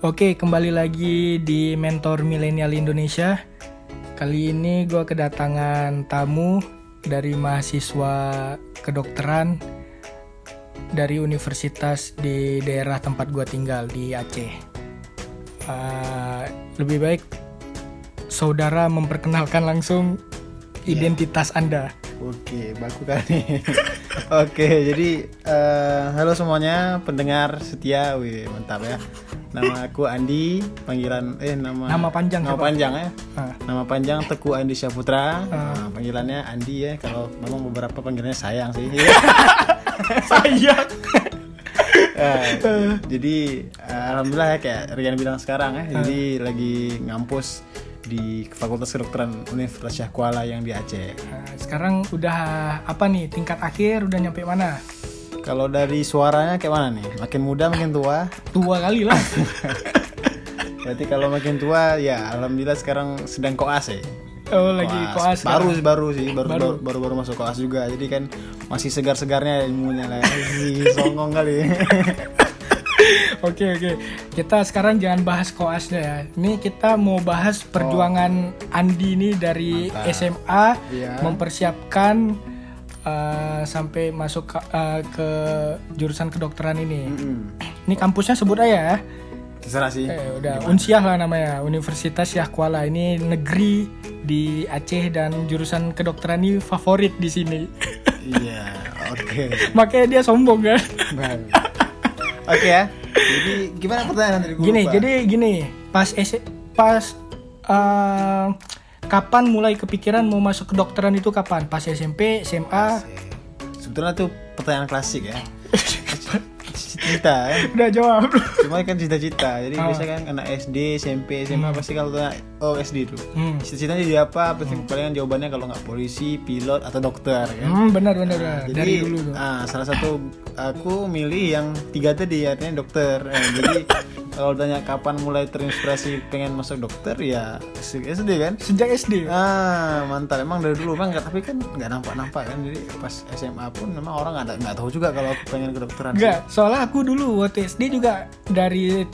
Oke, kembali lagi di Mentor Milenial Indonesia. Kali ini gue kedatangan tamu dari mahasiswa kedokteran dari universitas di daerah tempat gue tinggal di Aceh. Uh, lebih baik saudara memperkenalkan langsung identitas Anda. Oke, baku kali. Oke, jadi uh, halo semuanya pendengar setia, wih mantap ya. Nama aku Andi, panggilan eh nama Nama panjang nama siapa? panjang ya. Ah. Nama panjang Teguh Andi Syaputra. Ah. Nah, panggilannya Andi ya. Kalau memang beberapa panggilannya sayang sih. Sayang. Eh, jadi eh, alhamdulillah ya kayak Rian bilang sekarang ya. Jadi lagi ngampus di Fakultas Kedokteran Universitas Syah Kuala yang di Aceh. Nah, sekarang udah apa nih tingkat akhir udah nyampe mana? Kalau dari suaranya kayak mana nih? Makin muda makin tua? Tua kali lah. Berarti kalau makin tua ya alhamdulillah sekarang sedang koas ya. Oh lagi koas. baru sekarang. baru sih baru Baru. baru baru, baru masuk koas juga jadi kan masih segar segarnya ilmunya lah songong kali Oke oke. Kita sekarang jangan bahas koasnya ya. Ini kita mau bahas perjuangan Andi ini dari Oh. Mantap. SMA Iya. mempersiapkan uh, sampai masuk ke, uh, ke jurusan kedokteran ini. Mm-mm. Ini kampusnya sebut aja ya. terserah sih Eh, udah Unsiah lah namanya, Universitas Syah Kuala. Ini negeri di Aceh dan jurusan kedokteran ini favorit di sini. iya oke Makanya dia sombong kan. Oke ya jadi gimana pertanyaan dari gue gini, jadi gini, pas S pas uh, kapan mulai kepikiran mau masuk kedokteran itu kapan? Pas SMP, SMA? sebetulnya tuh pertanyaan klasik ya cita ya Udah jawab. cuma kan cita-cita jadi Ah. biasanya kan anak SD SMP SMA pasti kalau tanya oh SD tuh Hmm. cita-citanya jadi apa pasti palingan jawabannya kalau nggak polisi pilot atau dokter kan Hmm, benar benar. benar. jadi Dari dulu tuh. ah, salah satu aku milih yang tiga tadi artinya dokter Eh, jadi kalau tanya kapan mulai terinspirasi pengen masuk dokter ya SD kan Sejak SD. ah mantap emang dari dulu nggak tapi kan nggak nampak nampak kan jadi pas SMA pun memang orang nggak nggak tahu juga kalau aku pengen kedokteran sih. Enggak, soalnya aku dulu waktu SD juga dari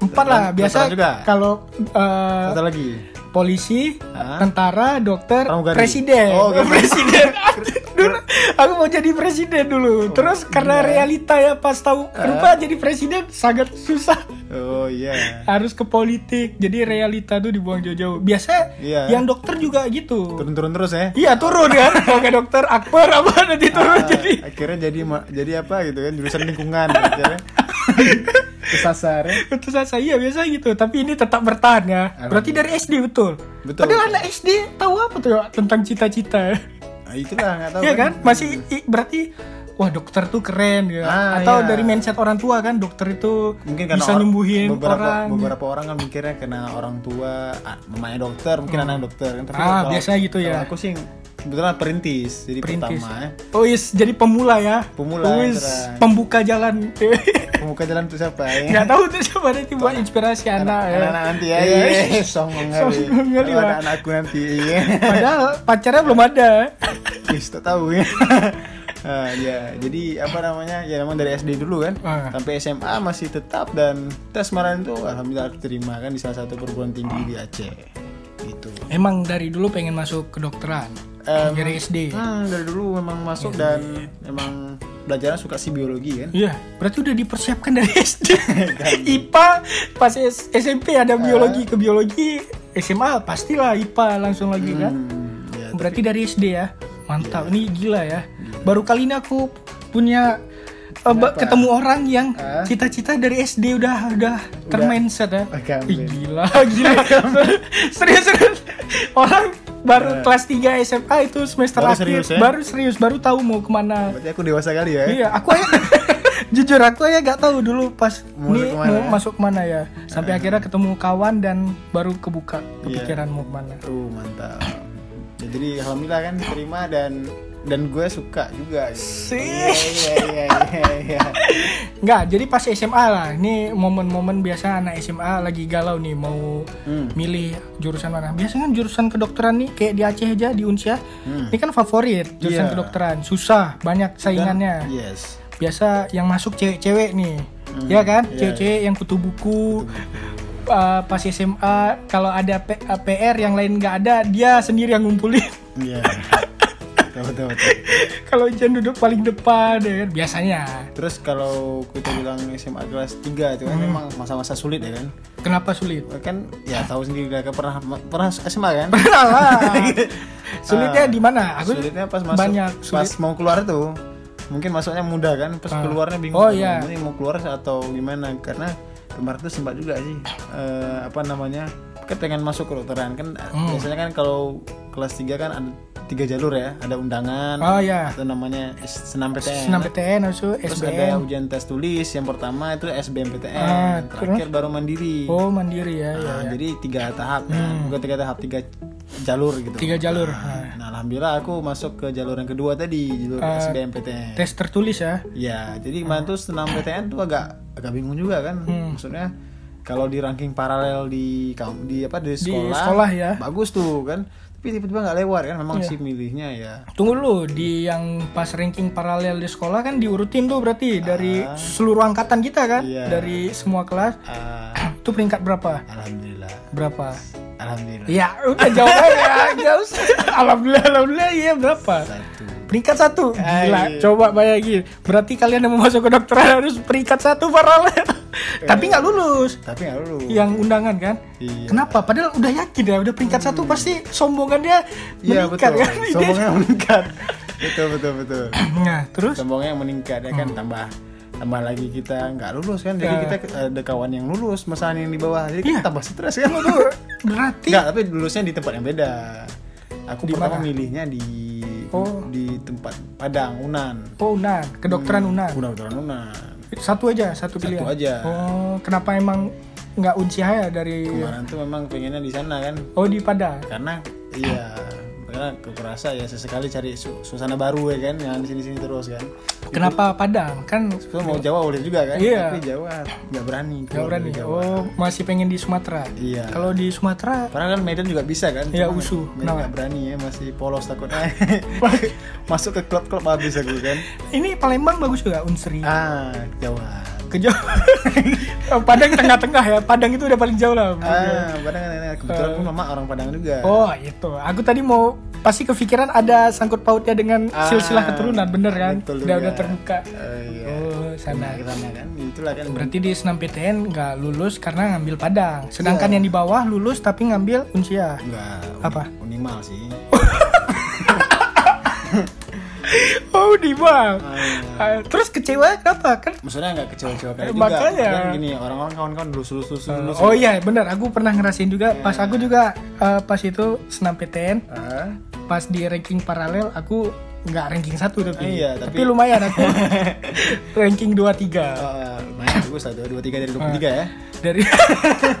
empat lah. Biasa juga? kalau uh, satu lagi polisi, Hah? tentara, dokter, Pramugari? presiden. Oh, oke. presiden. dulu aku mau jadi presiden dulu. Terus karena realita ya pas tahu rupa jadi presiden sangat susah. oh iya Harus ke politik. Jadi realita tuh dibuang jauh-jauh. Biasa Iya. yang dokter juga gitu. turun-turun terus ya Iya turun kan. Mau ke dokter Akbar apa nanti turun Ah, jadi akhirnya jadi jadi apa gitu kan jurusan lingkungan akhirnya kesasar ya saya iya biasa gitu tapi ini tetap bertahan ya berarti dari SD betul Betul, padahal anak SD tahu apa tuh ya tentang cita-cita nah, itulah nggak tahu Iya kan? masih i- berarti wah dokter tuh keren ya. Ah, atau iya. dari mindset orang tua kan dokter itu mungkin karena bisa or- nyembuhin beberapa orang. beberapa orang kan mikirnya karena orang tua ah, mamanya dokter mungkin anak dokter kan. Tapi Ah, kalau- biasa gitu ya. kalau aku sih kebetulan perintis jadi Perintis. pertama ya. Oh yes jadi pemula ya? Pemula, oh, yes, terang. pembuka jalan. Pembuka jalan tuh siapa ya? Nggak tahu tuh siapa nanti buat inspirasi anak ya. anak-anak nanti ya. Iya. iya songong kali. Pak. anakku nanti iya. Padahal pacarnya belum ada Wis, tak tahu. Ya Ah, ya jadi apa namanya? Ya memang dari SD dulu kan Ah. sampai SMA masih tetap dan tes kemarin tuh alhamdulillah terima kan di salah satu perguruan tinggi di Aceh. Gitu. Emang dari dulu pengen masuk kedokteran? Em, dari SD Hmm, dari dulu memang masuk dan memang belajarnya suka sih biologi kan. Iya, berarti udah dipersiapkan dari SD. IPA pas SMP ada biologi ke biologi, SMA pastilah IPA langsung lagi kan. Hmm, ya, Berarti dari SD ya. Mantap, ini gila ya. Baru kali ini aku punya ba- ketemu orang yang cita-cita dari SD udah udah termindset ya. Ih, gila, gila. serius serius. Orang baru kelas 3 SMA itu semester Baru akhir serius ya? baru serius baru tahu mau ke mana berarti aku dewasa kali ya. Iya, aku aja jujur aku aja gak tahu dulu pas Mau masuk ke mana mau ya? masuk ke mana ya. Sampai akhirnya ketemu kawan dan baru kebuka kepikiran mau ke mana. Tuh mantap. Ya, jadi alhamdulillah kan terima dan dan gue suka juga. Gitu. Sih. Iya iya iya iya. iya. Enggak, jadi pas SMA lah. Ini momen-momen biasa anak SMA lagi galau nih mau Hmm. milih jurusan mana. Biasanya kan jurusan kedokteran nih kayak di Aceh aja di Unsia. Hmm. Ini kan favorit jurusan Iya. kedokteran. Susah, banyak saingannya. Yes. Biasa yang masuk cewek-cewek nih. Hmm, Ya kan? iya, Cewek-cewek yang kutu buku, uh, pas SMA kalau ada P- uh, PR yang lain nggak ada dia sendiri yang ngumpulin Iya. betul. kalau Jan duduk paling depan ya kan biasanya Terus kalau kita bilang SMA kelas 3 itu kan Hmm. memang masa-masa sulit ya kan? kenapa sulit Kan ya tahu sendiri lah pernah pernah SMA kan? lah sulitnya di mana aku Sulitnya pas masuk banyak pas sulit mau keluar tuh. Mungkin masuknya mudah kan, pas Ah. keluarnya bingung. Oh, iya. Mau keluar atau gimana? Karena kemarin tuh sempat juga sih eh, apa namanya? Kan pengen masuk kedokteran kan Hmm. biasanya kan kalau kelas 3 kan ada tiga jalur ya, ada undangan oh ya atau namanya senam PTN. senam PTN also Terus ada SBM ujian tes tulis yang pertama itu SBMPTN, Ah, terakhir baru mandiri. oh mandiri ya Nah, ya. Jadi tiga tahap, kan? bukan tiga tahap, tiga jalur gitu. tiga jalur Nah, nah, alhamdulillah aku masuk ke jalur yang kedua tadi, jalur Ah, SBMPTN. tes tertulis ya Ya, jadi kemarin tuh senam PTN tuh agak agak bingung juga kan. Hmm. Maksudnya kalau di ranking paralel di di apa di sekolah, sekolah ya. bagus tuh kan. Tapi tiba-tiba nggak lewat kan, memang Iya. sih milihnya ya. Tunggu dulu di yang pas ranking paralel di sekolah kan diurutin tuh berarti dari seluruh angkatan kita kan Iya. dari semua kelas Ah, itu peringkat berapa alhamdulillah, berapa alhamdulillah. ya udah jawab aja nggak usah alhamdulillah alhamdulillah iya berapa Satu. Peringkat satu gila coba bayangin berarti kalian yang mau masuk ke dokteran harus peringkat satu paralel tapi nggak lulus Tapi nggak lulus. yang undangan kan Iya. kenapa padahal udah yakin ya udah peringkat satu pasti sombongannya Iya meningkat betul. kan Sombongnya meningkat. betul betul betul. nah terus Sombongnya yang meningkat ya kan Hmm. tambah tambah lagi kita nggak lulus kan jadi Ya. kita ada kawan yang lulus masalah yang di bawah jadi Iya. kita tambah stres kan berarti nggak tapi lulusnya di tempat yang beda aku Di pertama mana? milihnya di Oh. di tempat Padang Unan Oh Unan, kedokteran Unan. Unan Unan Unan Satu aja, satu pilihan. aja. Oh, kenapa emang nggak unsihaya dari? kemarin tuh memang pengennya di sana kan Oh di Padang. karena iya karena kekurasa ya sesekali cari su- suasana baru ya kan jangan di sini sini terus kan Kenapa Padang? Kan so, mau Jawa boleh juga kan Iya. tapi Jawa nggak berani nggak berani. Jawa. Oh masih pengen di Sumatera. iya Kalau di Sumatera, Padahal kan Medan juga bisa kan? Iya, usuh. Kenapa? nggak berani ya, masih polos takutnya. Masuk ke klub-klub habis aku kan. ini Palembang bagus juga Unsri. Ah, Jawa. Ke jauh. Padang tengah-tengah ya. Padang itu udah paling jauh lah. Ah, Padang kebetulan pun mama orang Padang juga. Oh itu. Aku tadi mau pasti kepikiran ada sangkut pautnya dengan Ah, silsilah keturunan, bener kan? betul Udah udah terbuka. Oh, iya. Oh sana. Sana kan, itulah kan. Berarti di senam PTN nggak lulus karena ngambil Padang. Sedangkan yang di bawah lulus tapi ngambil Unsia. Enggak. Apa? Unimal sih. Oh di bawah. Ah, Ah, Terus kecewa kenapa? Kan Maksudnya nggak kecewa-kecewa kayak juga. makanya. Kan gini, orang-orang kawan-kawan lulus lulus lulus lulus. Oh iya benar, aku pernah ngerasain juga. Pas aku juga eh, pas itu senam PTN, Ah, pas di ranking paralel aku nggak ranking satu tapi, Iya, tapi, tapi- lumayan aku ranking 23 ah, lumayan bagus lah, dua tiga dari dua puluh tiga ya. dari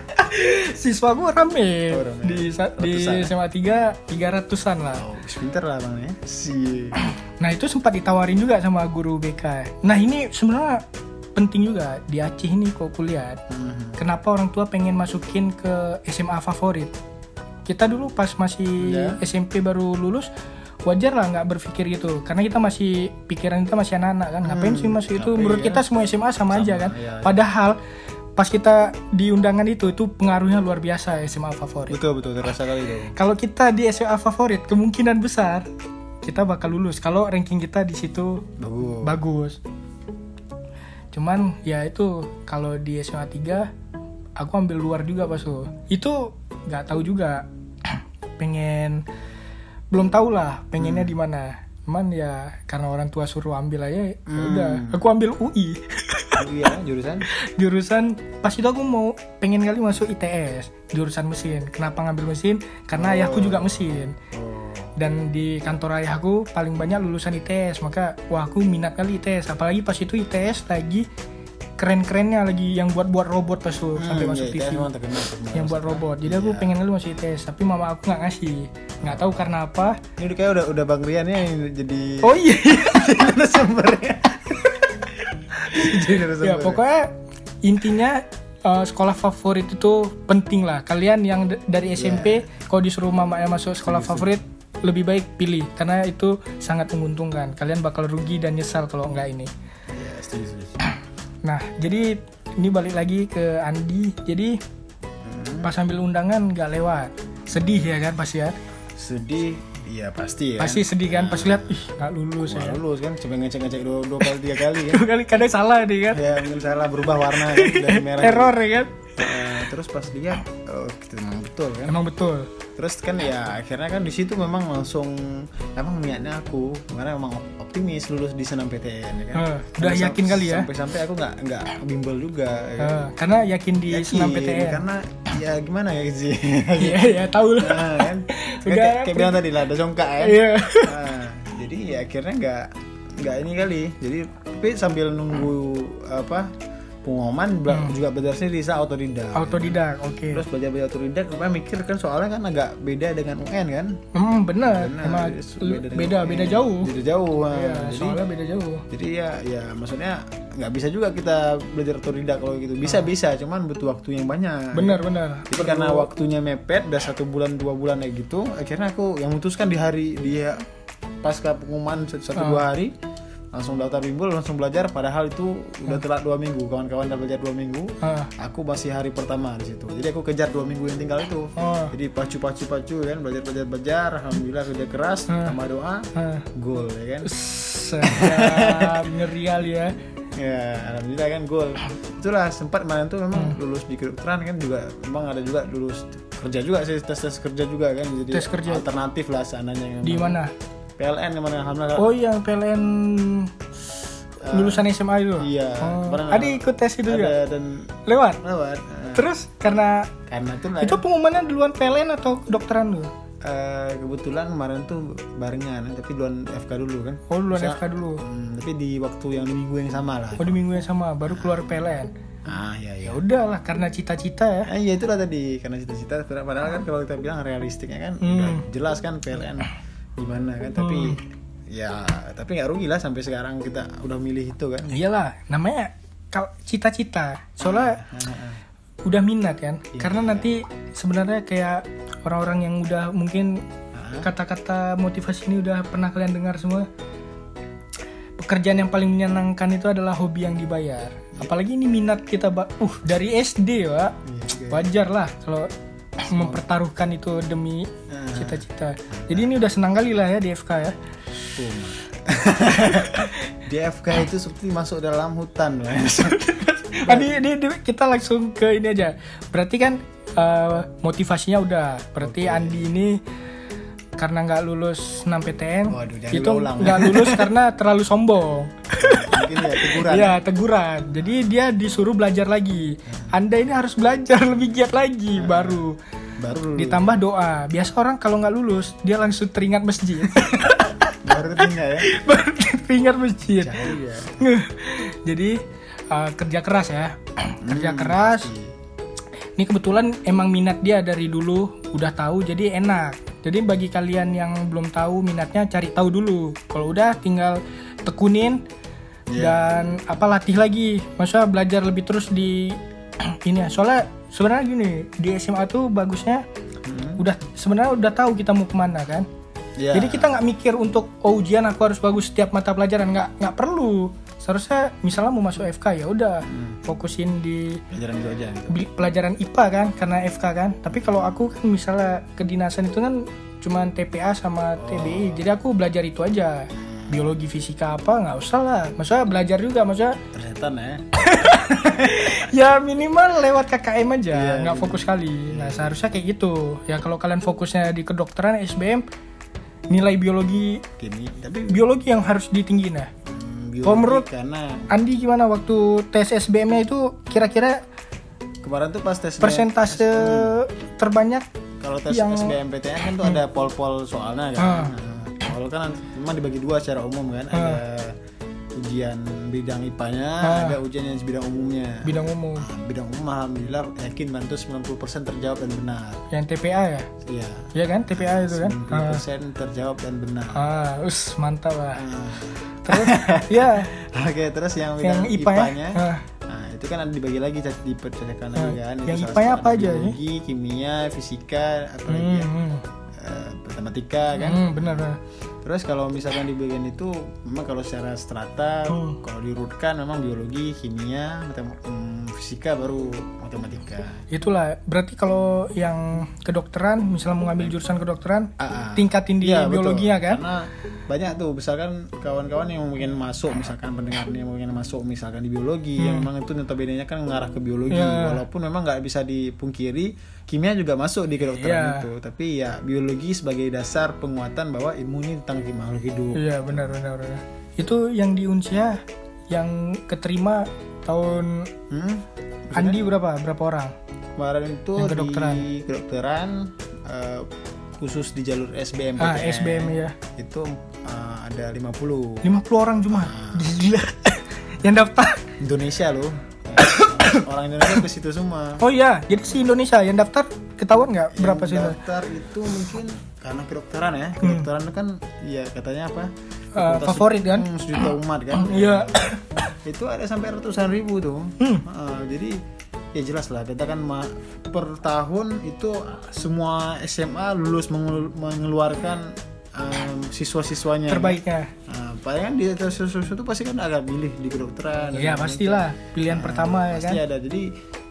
siswa aku rame, Oh, rame. di di Ratusan? SMA 3 300-an lah. Oh, pinter lah bang ya. Si. Nah itu sempat ditawarin juga sama guru BK. Nah ini sebenarnya penting juga di Aceh ini kok kuliah. Mhm. Kenapa orang tua pengen masukin ke SMA favorit? Kita dulu pas masih Ya. SMP baru lulus wajar lah nggak berpikir gitu. Karena kita masih pikiran kita masih anak-anak kan. Ngapain sih masuk itu? menurut ya. kita semua SMA sama, aja kan. iya. padahal pas kita di undangan itu itu pengaruhnya luar biasa SMA favorit. Betul betul. Terasa kali itu. kalau kita di SMA favorit kemungkinan besar kita bakal lulus. Kalau ranking kita di situ Bagus. bagus. Cuman ya itu kalau di SMA 3 aku ambil luar juga pasu itu nggak tahu juga. Pengen belum tahu lah pengennya di mana. Cuman ya karena orang tua suruh ambil aja ya udah. Aku ambil UI iya jurusan. jurusan pas itu aku mau pengen kali masuk ITS jurusan mesin. Kenapa ngambil mesin? Karena ayahku juga mesin. Oh. dan di kantor ayahku paling banyak lulusan ITS maka wah aku minat kali ITS apalagi pas itu ITS lagi keren-kerennya lagi yang buat-buat robot pas tuh sampai Hmm, masuk ya, TV terkenal, terkenal. yang buat robot. Jadi aku pengen kali masuk ITS tapi mama aku nggak ngasih. Nggak tahu karena apa. Ini udah kayak udah udah Bang Rian ya yang jadi oh iya. jadi narasumber. ya. Pokoknya intinya eh, sekolah favorit itu penting lah. Kalian yang dari SMP kalau disuruh mamanya masuk sekolah favorit lebih baik pilih. Karena itu sangat menguntungkan. Kalian bakal rugi dan nyesal kalau nggak ini. Ya, setuju. Nah jadi ini balik lagi ke Andi. Jadi pas ambil undangan nggak lewat. Sedih ya kan pasti ya? Sedih? Iya pasti ya. Pasti sedih kan pas lihat ih nggak lulus Wah, ya. lulus kan coba ngecek ngecek dua, dua kali tiga kali kan. Dua kali kadang salah nih kan. Ya mungkin salah berubah warna kan dari merah. Error ya kan Nah, terus pas lihat oh itu memang betul kan? Emang betul. Terus kan ya akhirnya kan di situ memang langsung emang niatnya aku karena memang op- optimis lulus di senam PTN ya kan? Eh, udah Sampai- yakin kali ya? sampai sampai aku nggak nggak bimbel juga ya kan? Eh, karena yakin di Yakin, senam PTN karena ya gimana ya sih iya ya tahu lah. Nah, kan? Udah, kayak, kayak bilang tadi lah ada congkak kan iya. Nah, jadi ya akhirnya nggak nggak ini kali. Jadi tapi sambil nunggu apa pengumuman bela- juga belajar sendiri saya otodidak Hmm. autodidak oke. Terus belajar belajar otodidak gue mikir kan soalnya kan agak beda dengan UN kan? Hmm Benar, emang dengan beda UN. beda jauh. Beda jauh nah. Iya, jadi soalnya beda jauh. jadi ya ya maksudnya nggak bisa juga kita belajar otodidak kalau gitu. Bisa bisa cuman butuh waktu yang banyak. Bener bener jadi karena waktunya mepet udah satu bulan dua bulan kayak gitu akhirnya aku yang memutuskan di hari dia pasca pengumuman satu, satu dua hari langsung daftar bimbel langsung belajar. Padahal itu udah telat dua minggu. Kawan-kawan udah belajar dua minggu. Ah, aku masih hari pertama di situ. Jadi aku kejar dua minggu yang tinggal itu. Oh. Jadi pacu pacu pacu kan. Belajar belajar belajar. Alhamdulillah kerja keras tambah doa gol ya kan. Sedap, ngeri kali ya. Ya alhamdulillah kan gol itulah sempat kemarin tuh memang lulus di kedokteran kan juga. Memang ada juga lulus kerja juga sih tes tes kerja juga kan. Jadi Tes kerja. alternatif lah seandainya yang di mana PLN ke mana alhamdulillah. Oh yang PLN lulusan SMA itu iya oh. kemarin ikut tes itu juga? Ada dan lewat? lewat Nah, terus karena karena itu itu pengumumannya duluan PLN atau kedokteran dulu? Eh, kebetulan kemarin tuh barengan tapi duluan FK dulu kan. Oh duluan Bisa- FK dulu. Hmm, tapi di waktu yang di minggu yang sama lah. Oh di minggu yang sama baru keluar PLN ah iya iya. Ya udahlah karena cita-cita ya. Ah, iya itulah tadi karena cita-cita. Padahal kan kalau kita bilang realistiknya kan Hmm. jelas kan PLN gimana kan? Tapi ya tapi nggak rugi lah sampai sekarang kita udah milih itu kan. Iyalah namanya kal- cita-cita. Soalnya udah minat kan? Karena nanti sebenarnya kayak orang-orang yang udah mungkin kata-kata motivasi ini udah pernah kalian dengar semua pekerjaan yang paling menyenangkan itu adalah hobi yang dibayar. Apalagi ini minat kita uh dari SD ya wajar lah kalau mempertaruhkan itu demi cita-cita jadi ini udah senang kali lah ya di FK ya Boom. di FK itu seperti masuk dalam hutan lah Ah, di- di- di- kita langsung ke ini aja. Berarti kan eh, motivasinya udah. Berarti Andi ini karena nggak lulus 6 PTN, Waduh, itu nggak lulus karena terlalu sombong. mungkin ya teguran Iya teguran. Jadi dia disuruh belajar lagi. Anda ini harus belajar lebih giat lagi baru. baru dulu Ditambah doa. Biasa orang kalau nggak lulus dia langsung teringat masjid. baru tinggal ya baru teringat masjid. Iya. Jadi uh, kerja keras ya, kerja keras. Ini kebetulan emang minat dia dari dulu udah tahu jadi enak. Jadi bagi kalian yang belum tahu minatnya cari tahu dulu. Kalau udah tinggal tekunin dan apa latih lagi. Maksudnya belajar lebih terus di ini ya. Soalnya sebenarnya gini di SMA tuh bagusnya udah sebenarnya udah tahu kita mau ke mana kan. Iya. Jadi kita nggak mikir untuk oh ujian aku harus bagus setiap mata pelajaran nggak nggak perlu. Seharusnya misalnya mau masuk FK ya udah fokusin di pelajaran itu aja gitu pelajaran IPA kan karena FK kan. Tapi kalau aku kan misalnya kedinasan itu kan cuman TPA sama TBI. Jadi aku belajar itu aja. Biologi fisika apa nggak usah lah. Maksudnya belajar juga maksudnya persetan ya ya minimal lewat KKM aja Iya, nggak fokus kali. Nah seharusnya kayak gitu. Ya kalau kalian fokusnya di kedokteran SBM nilai biologi gini tapi biologi yang harus ditinggiin ya. hmm, Kalau biologi menurut- karena Andi gimana waktu tes SBM-nya itu kira-kira kemarin tuh pas tes persentase terbanyak kalau tes yang- SBMPTN kan tuh ada pol-pol soalnya kan. Ah. Nah, pol kan memang dibagi dua secara umum kan. Ada ujian bidang IPA-nya, Ah. ada ujian yang bidang umumnya. bidang umum Nah, bidang umum alhamdulillah yakin bantu 90% terjawab dan benar. yang TPA ya Iya. Iya kan TPA itu kan 90% terjawab dan benar. ah us mantap lah Ah. terus ya Oke, terus yang bidang IPA -nya, IPA-nya ah, Nah, itu kan ada dibagi lagi cat- dipercayakan lagi kan. Yang IPA-nya satu apa aja ya? Biologi, kimia, fisika, apa lagi hmm, ya? hmm, Eh, matematika kan. hmm, benar benar. Terus kalau misalkan di bagian itu memang kalau secara strata Hmm. kalau diurutkan memang biologi, kimia, matem- hmm, fisika baru matematika itulah berarti kalau yang kedokteran misalnya mau ngambil jurusan kedokteran Ah, ah. tingkatin di betul. biologinya kan Karena banyak tuh misalkan kawan-kawan yang mungkin masuk misalkan pendengarnya mungkin masuk misalkan di biologi yang memang itu notabene kan mengarah ke biologi Hmm. Iya. walaupun memang nggak bisa dipungkiri kimia juga masuk di kedokteran Iya. itu tapi ya biologi sebagai dasar penguatan bahwa ilmu ini tentang makhluk hidup iya benar benar benar. itu yang di Unsia yang keterima tahun hmm? Andi berapa? Berapa orang? Kemarin itu Yang kedokteran. di kedokteran. eh, khusus di jalur SBM ah SBM ya itu eh, ada 50 50 orang cuma? Ah. gila. Yang daftar? Indonesia loh orang Indonesia ke situ semua. Oh iya jadi si Indonesia yang daftar ketahuan nggak berapa sih daftar itu mungkin karena kedokteran ya. Kedokteran itu kan ya katanya apa? Hmm. Eh, favorit kan? Hmm, sejuta umat kan? Iya. Itu ada sampai ratusan ribu tuh. Hmm. Ah, jadi ya jelas lah kita kan per tahun itu semua SMA lulus mengelu- mengeluarkan em, siswa-siswanya terbaiknya Nah, paling kan di atas siswa itu pasti kan agak milih di kedokteran iya macam-macam. pastilah. Pilihan pertama ya kan? pasti ada. Jadi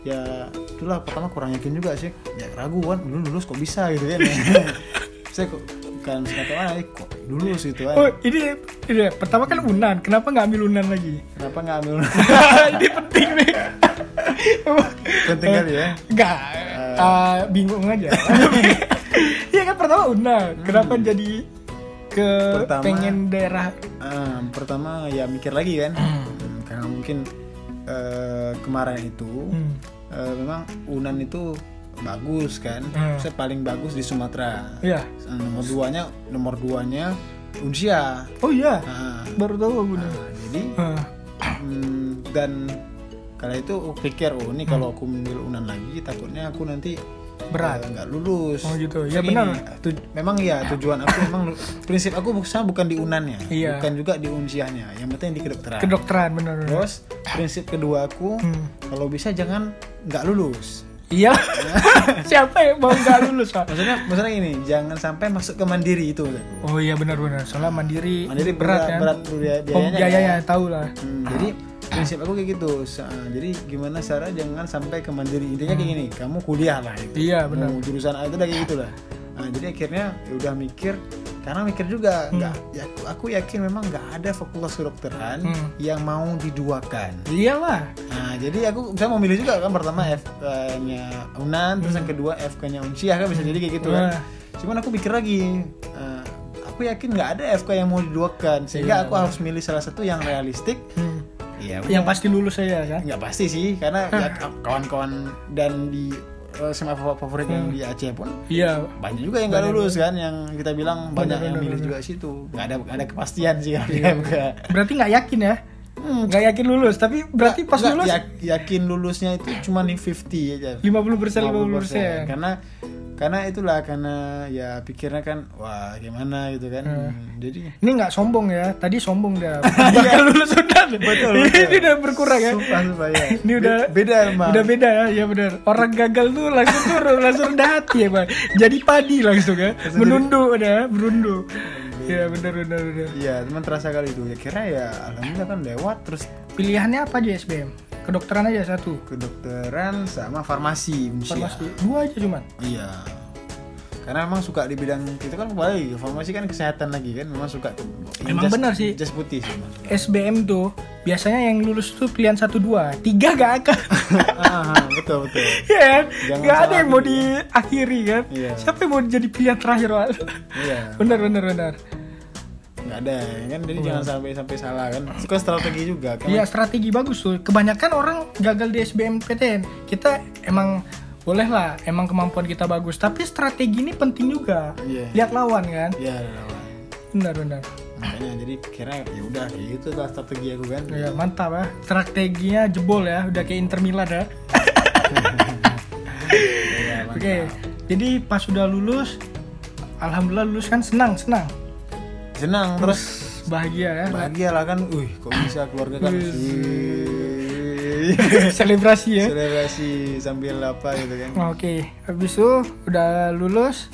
ya itulah. Pertama kurang yakin juga sih. Ya ragu kan lu lulus kok bisa? Gitu kan saya kok kan mana eh, kok. Lulus gitu kan oh ini, ini pertama kan Unan. Kenapa nggak ambil Unan lagi? Kenapa nggak ambil ini penting nih. Penting kali ya. Eh, bingung aja. Iya kan pertama Unan, kenapa jadi ke Hmm. Pertama- pengen daerah? Ah, pertama ya mikir lagi kan. Hmm, karena mungkin eh, kemarin itu Hmm. eh, memang Unan itu bagus kan Hmm. saya paling bagus di Sumatera Iya. Eh, nomor duanya nomor duanya Unsia Oh iya, Nah, baru tahu aku nih. nah, jadi Ah, Hmm, dan kala itu aku pikir oh ini kalau aku mengambil unan lagi takutnya aku nanti Berat. eh, nggak lulus Oh gitu. Ya Tapi benar. ini, memang ya tujuan aku memang prinsip aku bukan bukan di unannya Iya. bukan juga di unsiahnya yang penting di kedokteran Kedokteran benar. benar. terus prinsip kedua aku Hmm. kalau bisa jangan nggak lulus Iya. Siapa yang mau nggak lulus pak? maksudnya maksudnya ini jangan sampai masuk ke mandiri itu Oh iya benar-benar. Soalnya mandiri, mandiri berat, berat kan. berat biaya- Oh biayanya biayanya kan. tahu lah. Hmm, jadi prinsip aku kayak gitu. Jadi gimana cara jangan sampai ke mandiri. Intinya kayak gini, kamu kuliah lah itu. Iya benar. Mau jurusan A itu udah kayak gitu lah. Nah, jadi akhirnya ya udah mikir karena mikir juga nggak ya, aku, aku yakin memang nggak ada fakultas kedokteran Hmm. yang mau diduakan. Iyalah. Nah, jadi aku saya mau milih juga kan pertama FK-nya Unan, terus yang kedua FK-nya Unsiah kan bisa jadi kayak gitu kan. Cuman aku pikir lagi, eh, aku yakin nggak ada FK yang mau diduakan sehingga Iya, aku harus milih salah satu yang realistik. Hmm. Iya, Yang pasti lulus saya kan. nggak pasti sih karena ya, kawan-kawan dan di eh, SMA favorit yang di Aceh pun Iya. banyak juga yang nggak lulus kan yang kita bilang banyak Bener, yang milih juga situ. Nggak ada nggak ada kepastian sih kalau di MK Berarti nggak yakin ya? Hmm, Nggak yakin lulus, tapi berarti pas nggak, lulus yak- yakin lulusnya itu cuma di 50 aja 50 persen 50 50%. persen. karena karena itulah karena ya pikirnya kan wah gimana gitu kan Hmm, jadi Ini nggak sombong ya, tadi sombong dah. Bakal lulus udah. Betul, Ini udah berkurang ya. sumpah sumpah ya Ini udah Be- beda emang Udah beda ya, ya benar. Orang gagal tuh langsung turun, langsung rendah hati ya, Bang. Jadi padi langsung ya. Menunduk udah, berunduk. Ya benar benar benar. Iya, teman terasa kali itu. Ya kira ya alhamdulillah kan lewat terus Pilihannya apa aja SBM? Kedokteran aja satu. kedokteran sama farmasi, Unsia. Farmasi dua aja cuman. Iya. Karena memang suka di bidang itu kan kembali farmasi kan kesehatan lagi kan memang suka Emang jas- benar sih. jas putih sih memang suka. SBM tuh biasanya yang lulus tuh pilihan satu dua, tiga gak akan. ah, betul betul. Iya kan? Jangan Gak ada yang mau diakhiri kan? Iya. Siapa yang mau jadi pilihan terakhir Wak? Iya. bener bener bener. Nggak ada ya kan jadi jangan sampai sampai salah kan. Itu kan strategi juga kan. Iya strategi bagus tuh. Kebanyakan orang gagal di SBMPTN. Kita emang boleh lah, emang kemampuan kita bagus. Tapi strategi ini penting juga. Iya. Lihat lawan kan. Iya, lawan. Benar benar. Makanya jadi kira ya udah kayak gitu lah strategi aku kan. Ya mantap ya. Strateginya jebol ya. Udah kayak Inter Milan ya. Iya, Oke. Jadi pas sudah lulus, alhamdulillah lulus kan senang senang. Senang terus Bahagia ya. bahagia lah kan. Wih, kok bisa keluarga kan. Selebrasi ya. Selebrasi sambil apa gitu kan. Oke, habis itu udah lulus.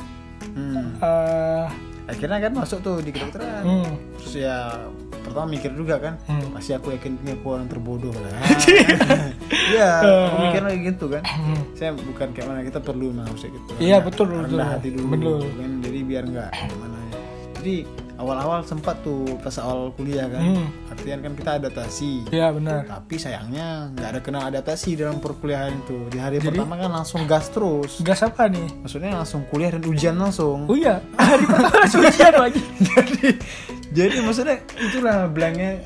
Hmm. eh Akhirnya kan masuk tuh di kedokteran. hmm, Terus ya pertama mikir juga kan Hmm. pasti aku yakin ini aku orang terbodoh lah iya aku mikirnya kayak gitu kan Hmm. saya bukan kayak mana kita perlu memang harus kayak gitu Iya, Rendah- betul, betul. hati dulu Betul. kan jadi biar nggak gimana ya jadi awal-awal sempat tuh pas awal kuliah kan Hmm. Artian kan kita adaptasi Iya benar. tapi sayangnya nggak ada kena adaptasi dalam perkuliahan itu di hari pertama kan langsung gas terus Gas apa nih? maksudnya langsung kuliah dan ujian langsung Oh iya, hari pertama langsung ujian lagi. jadi jadi maksudnya itulah bilangnya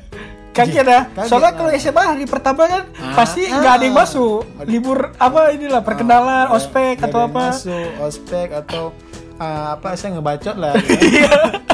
Kaget ya. Soalnya lah. kalau SMA hari pertama kan Ah, pasti ah. nggak ada yang masuk. Libur apa inilah perkenalan, Nggak- ospek nggak atau ada yang apa. masuk ospek atau ah, apa saya ngebacot lah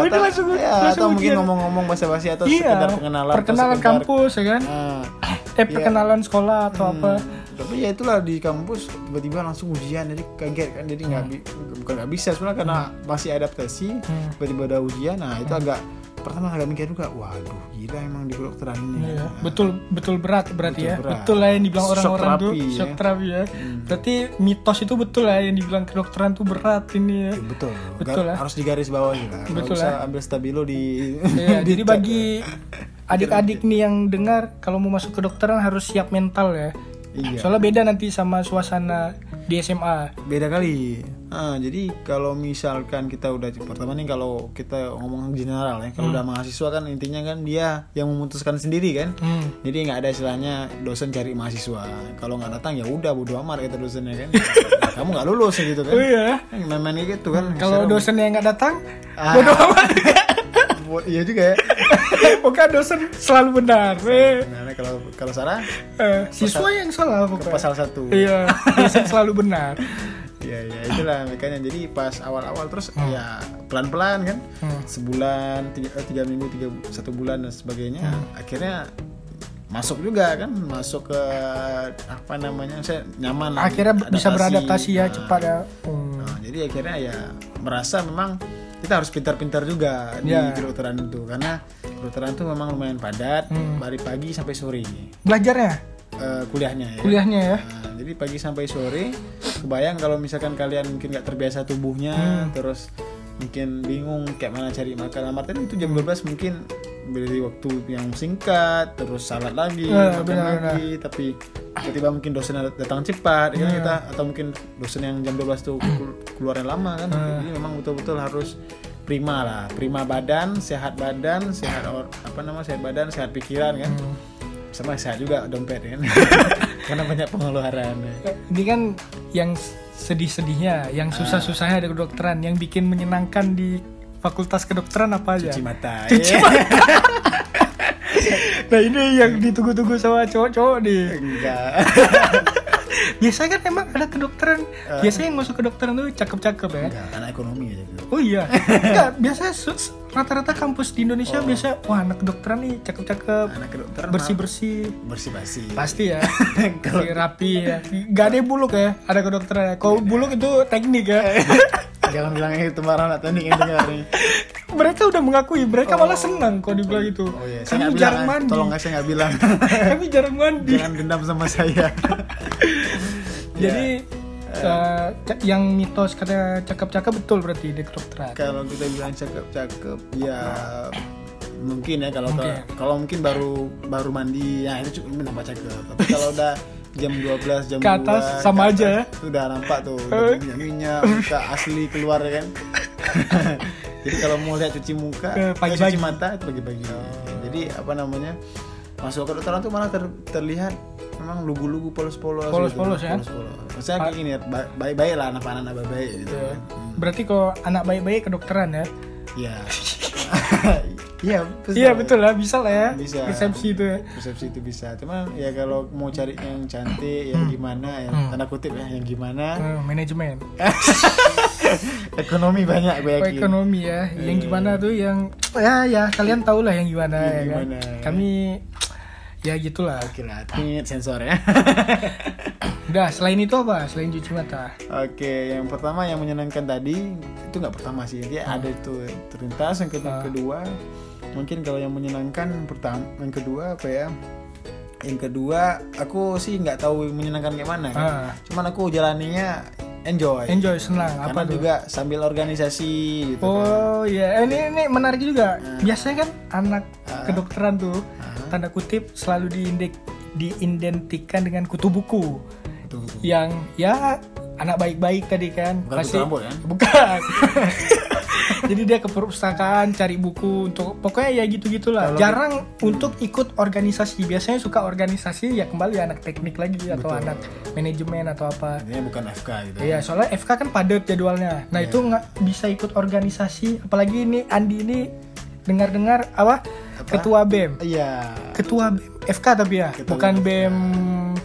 Oh, ini langsung- ya, langsung atau mungkin ngomong-ngomong basa-basi atau Iya. sekedar pengenalan atau Perkenalan sekedar- kampus ya kan? Ah, Eh perkenalan sekolah atau apa? Hmm, tapi ya itulah di kampus tiba-tiba langsung ujian jadi kaget kan jadi nggak bi- bukan nggak bisa sebenarnya karena masih adaptasi Hmm. tiba-tiba ada ujian nah itu agak pertama agak mikir juga waduh gila emang di kedokteran ini Iya, betul betul berat berarti Betul ya. berat. Betul lah yang dibilang orang-orang tuh ya. shock terapi ya. Berarti mitos itu betul lah yang dibilang kedokteran tuh berat ini ya. Ya, betul, Betul lah. harus digaris bawah juga Betul bisa lah. ambil stabilo di Iya, di jadi bagi adik-adik nih yang dengar kalau mau masuk kedokteran harus siap mental ya. iya Soalnya beda nanti sama suasana di SMA. beda kali Ah, jadi kalau misalkan kita udah pertama nih kalau kita ngomong general ya kalau udah mahasiswa kan intinya kan dia yang memutuskan sendiri kan Hmm. jadi nggak ada istilahnya dosen cari mahasiswa kalau nggak datang ya udah bodo amat kata dosennya kan kamu nggak lulus gitu kan Oh iya. main-main gitu kan Kalau dosen yang nggak datang, Ah. bodo amat. Bo- iya juga ya Bukan dosen selalu benar. Eh, nah kalau kalau salah eh, siswa yang salah ke pokoknya. pasal satu Iya, dosen selalu benar. ya ya itulah makanya jadi pas awal-awal terus ya pelan-pelan kan Hmm. sebulan tiga, eh, tiga minggu tiga satu bulan dan sebagainya Hmm. akhirnya masuk juga kan masuk ke apa namanya saya nyaman Akhirnya bisa beradaptasi ya Nah, cepat ya. Hmm. nah, jadi akhirnya ya merasa memang kita harus pintar-pintar juga di Ya. kedokteran itu karena kedokteran itu memang lumayan padat Hmm. dari pagi sampai sore Belajarnya, eh, kuliahnya ya kuliahnya ya. Nah, jadi pagi sampai sore, kebayang kalau misalkan kalian mungkin nggak terbiasa tubuhnya, Hmm. terus mungkin bingung kayak mana cari makan. Nah, Martin itu jam 12 mungkin beri waktu yang singkat, terus salat lagi, Ya, makan benar, lagi, tapi tiba-tiba mungkin dosen datang cepat, ya kan Ya. kita atau mungkin dosen yang jam 12 tuh kelu- keluarnya lama kan. Ya. Jadi memang betul-betul harus prima lah, prima badan, sehat badan, sehat or- apa namanya sehat badan, sehat pikiran kan. Hmm. Sama sehat juga dompet kan. Karena banyak pengeluaran. Ini kan yang sedih-sedihnya, yang susah-susahnya ada kedokteran, yang bikin menyenangkan di fakultas kedokteran apa aja? cuci mata Cuci ya. Nah ini yang ditunggu-tunggu sama cowok-cowok nih. enggak Biasanya kan emang ada kedokteran, biasanya yang masuk kedokteran tuh cakep-cakep ya. enggak anak ekonomi aja gitu. Oh iya, enggak biasanya rata-rata kampus di Indonesia biasa wah anak kedokteran nih cakep-cakep, anak kedokteran bersih-bersih. bersih bersih Pasti ya. Kalau rapi ya. Gak ada yang buluk ya, ada kedokteran. Kalau buluk itu teknik ya. Jangan bilang itu marah anak teknik yang dengar nih mereka udah mengakui, mereka malah senang kalau dibilang itu. oh iya saya Kami bilang jarang eh. mandi. tolong saya nggak bilang Kami jarang mandi. jangan dendam sama saya Jadi Ya. eh, ca- yang mitos kata cakep-cakep betul berarti di kedokteran. kalau kita bilang cakep cakep ya mungkin ya kalau Mungkin. kalau mungkin baru baru mandi ya itu cukup nampak cakep tapi kalau udah jam 12 jam Ke atas 2, sama ke aja atas, ya? itu udah nampak tuh Eh. minyak minyak muka asli keluar ya kan jadi kalau mau lihat cuci muka Eh, eh, pagi-pagi. cuci mata itu pagi-pagi jadi apa namanya masuk ke kedokteran tuh malah ter- terlihat memang lugu-lugu polos-polos Polos-polos ya? polos-polos maksudnya kayak gini ya ba- baik-baik lah anak-anak baik-baik gitu Ya. kan. Hmm. Berarti kalau anak baik-baik kedokteran ya. Iya. Iya, Iya betul lah, bisa lah ya. Bisa. Persepsi itu ya. Persepsi itu bisa. Cuman ya kalau mau cari yang cantik, yang gimana, yang Hmm. tanda kutip ya, yang gimana, Eh, manajemen. ekonomi banyak gue yakin. ekonomi ya. Yang gimana tuh yang ya ya kalian tahu lah yang gimana Yang ya kan. gimana. Kami ya gitulah. Oke lah, tingit sensor ya. Udah, selain itu apa? Selain cuci mata. Oke, yang pertama yang menyenangkan tadi itu nggak pertama sih, dia ada itu terlintas. Yang kedua, kedua, mungkin kalau yang menyenangkan pertama, yang kedua apa ya? Yang kedua, aku sih nggak tahu menyenangkan kayak mana. Kan? Ah. Cuman aku jalaninya enjoy enjoy senang apa karena tuh juga sambil organisasi gitu kan. Oh iya, Eh, ini ini menarik juga. Biasanya kan anak Ah. kedokteran tuh tanda kutip selalu diindek diidentikan dengan kutu buku Tuh. yang ya anak baik-baik tadi kan Bukan kutu rambut, kan? bukan jadi dia ke perpustakaan cari buku untuk pokoknya ya gitu gitulah Kalau- jarang untuk ikut organisasi biasanya suka organisasi ya kembali anak teknik lagi atau Betul. anak manajemen atau apa Artinya bukan FK gitu Iya, soalnya FK kan padat jadwalnya. Nah, Iya. itu nggak bisa ikut organisasi, apalagi ini Andi ini dengar-dengar apa? Apa? Ketua BEM. iya Ketua BEM FK tapi ya, Ketua bukan BEM. BEM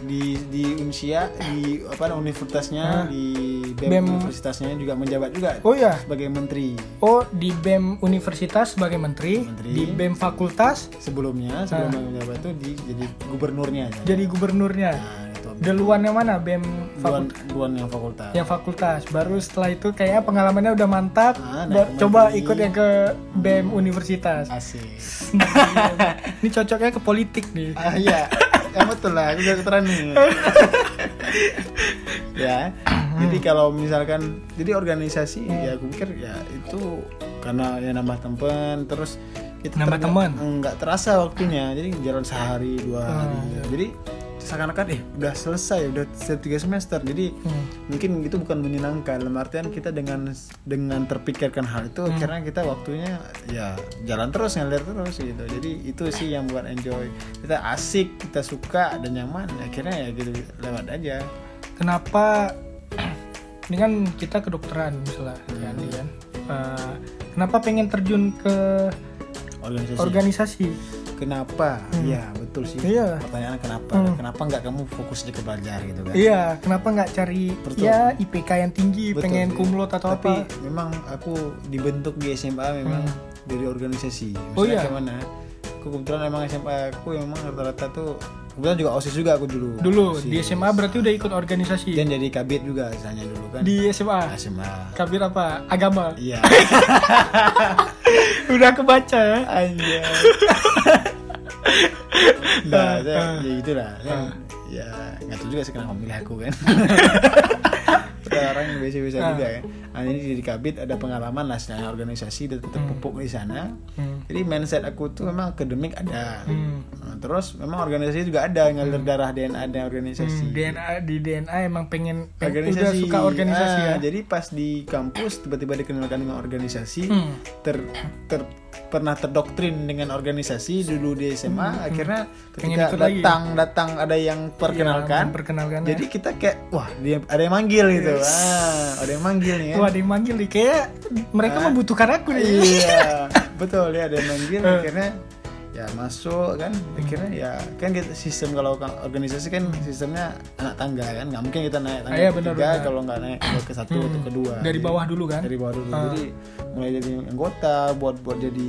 di di Unsia di apa universitasnya Hah? di BEM, BEM. universitasnya juga menjabat juga Oh iya. sebagai menteri Oh, di BEM universitas sebagai menteri, Menteri. di BEM fakultas sebelumnya sebelum menjabat itu di jadi gubernurnya aja. jadi gubernurnya. nah Deluannya mana BEM fakultas? yang fakultas Yang fakultas. Baru setelah itu kayaknya pengalamannya udah mantap. Ah, Ba- nah, coba menteri. ikut yang ke BEM universitas. asik Ini cocoknya ke politik nih. ah iya ya betul lah aku udah keteran nih ya jadi kalau misalkan jadi organisasi ya aku pikir ya itu karena ya nambah teman terus kita Nambah teman. nggak terasa waktunya jadi jalan sehari dua hari iya. jadi seakan-akan eh udah selesai udah se- tiga semester. Jadi Hmm. mungkin itu bukan menyenangkan. Dalam artian kita dengan dengan terpikirkan hal itu Hmm. karena kita waktunya ya jalan terus ngalir terus gitu. Jadi itu sih yang buat enjoy. Kita asik kita suka dan nyaman akhirnya ya gitu lewat aja. Kenapa ini kan kita kedokteran misalnya ya, Hmm. ini kan? Eh, kenapa pengen terjun ke organisasi? organisasi kenapa iya betul sih Iya. pertanyaan kenapa Hmm. kenapa nggak kamu fokus ke belajar gitu kan iya kenapa nggak cari Betul. ya IPK yang tinggi Betul pengen sih. kumlot atau Tapi apa memang aku dibentuk di SMA memang dari organisasi. Oh, Maksudnya iya? gimana? Aku kebetulan memang SMA aku memang rata-rata tuh kebetulan juga OSIS juga aku dulu. dulu OSIS. di SMA berarti udah ikut organisasi dan jadi kabit juga misalnya dulu kan. di SMA SMA. kabir apa agama Iya. udah kebaca ya Anjay. nah, Ah, saya, ah. ya itulah. Kan, ya nggak tahu juga sih kenapa memilih aku kan. Kita orang yang biasa-biasa Ah. juga kan. Nah, ini jadi kabit ada pengalaman lah secara organisasi dan terpupuk di sana. Hmm. Jadi mindset aku tuh memang akademik ada. Hmm. Nah, terus memang organisasi juga ada ngalir darah DNA ada organisasi. Hmm, DNA di DNA emang pengen, pengen Organisasi. udah suka organisasi Ah, ya Jadi pas di kampus tiba-tiba dikenalkan dengan organisasi, Hmm. ter, ter pernah terdoktrin dengan organisasi dulu di SMA, akhirnya Hmm, Pengen ketika ikut lagi. datang datang ada yang perkenalkan, perkenalkan jadi kita kayak wah dia ada yang manggil gitu, ah ada yang manggil nih kan. Wah, ada yang manggil nih kayak mereka Ah. membutuhkan aku nih. iya betul ya ada yang manggil Eh. akhirnya ya masuk kan akhirnya ya kan kita sistem kalau ka- organisasi kan sistemnya anak tangga kan nggak mungkin kita naik tangga Ah, iya, kalau nggak naik ke satu Hmm. atau kedua Dari Jadi- bawah dulu kan? dari bawah dulu Ah. jadi mulai jadi anggota buat buat jadi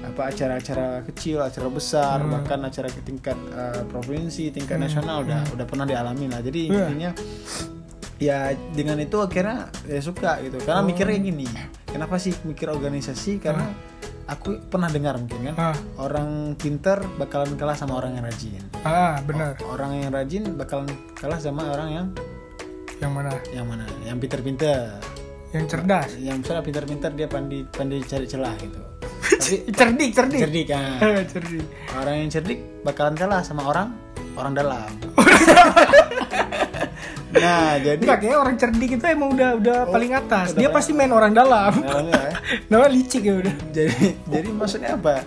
apa acara-acara kecil acara besar Hmm. bahkan acara ke tingkat uh, provinsi tingkat nasional udah udah pernah dialami lah jadi Iya. intinya ya dengan itu akhirnya ya suka gitu karena Oh. mikirnya gini kenapa sih mikir organisasi karena aku pernah dengar mungkin kan Ah, orang pinter bakalan kalah sama orang yang rajin ah benar. orang yang rajin bakalan kalah sama orang yang Yang mana? yang mana yang pinter-pinter Yang cerdas. yang misalnya pinter-pinter dia pandai pandai cari celah gitu tapi cerdik, cerdik. cerdik kan cerdik. orang yang cerdik bakalan kalah sama orang orang dalam nah jadi Enggak kayak orang cerdik itu emang udah udah Oh, paling atas. Dia pasti main orang dalam. Dalamnya ya. Namanya licik ya udah. jadi jadi maksudnya apa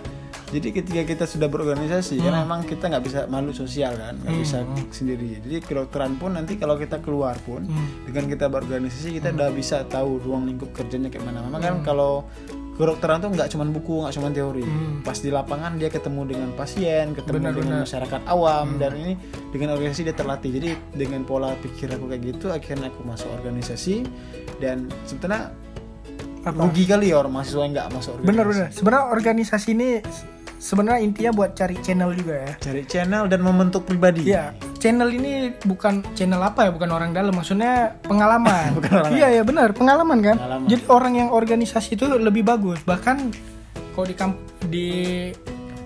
jadi ketika kita sudah berorganisasi Hmm. karena memang kita nggak bisa malu sosial kan nggak bisa sendiri jadi kedokteran pun nanti kalau kita keluar pun Hmm. dengan kita berorganisasi kita udah bisa tahu ruang lingkup kerjanya kayak mana memang kan kalau kedokteran tuh nggak cuma buku nggak cuma teori Hmm. pas di lapangan dia ketemu dengan pasien ketemu Benar, dengan benar. Hmm. masyarakat awam dan ini dengan organisasi dia terlatih jadi dengan pola pikir aku kayak gitu akhirnya aku masuk organisasi dan sebetulnya Apa? rugi kali ya orang mahasiswa yang nggak masuk organisasi Bener bener. Sebenarnya organisasi ini sebenarnya intinya buat cari channel juga ya. cari channel dan membentuk pribadi Iya, channel ini bukan channel apa ya, bukan orang dalam, maksudnya pengalaman. Iya ya benar, pengalaman kan. Pengalaman. Jadi orang yang organisasi itu lebih bagus. Bahkan kalau di kamp di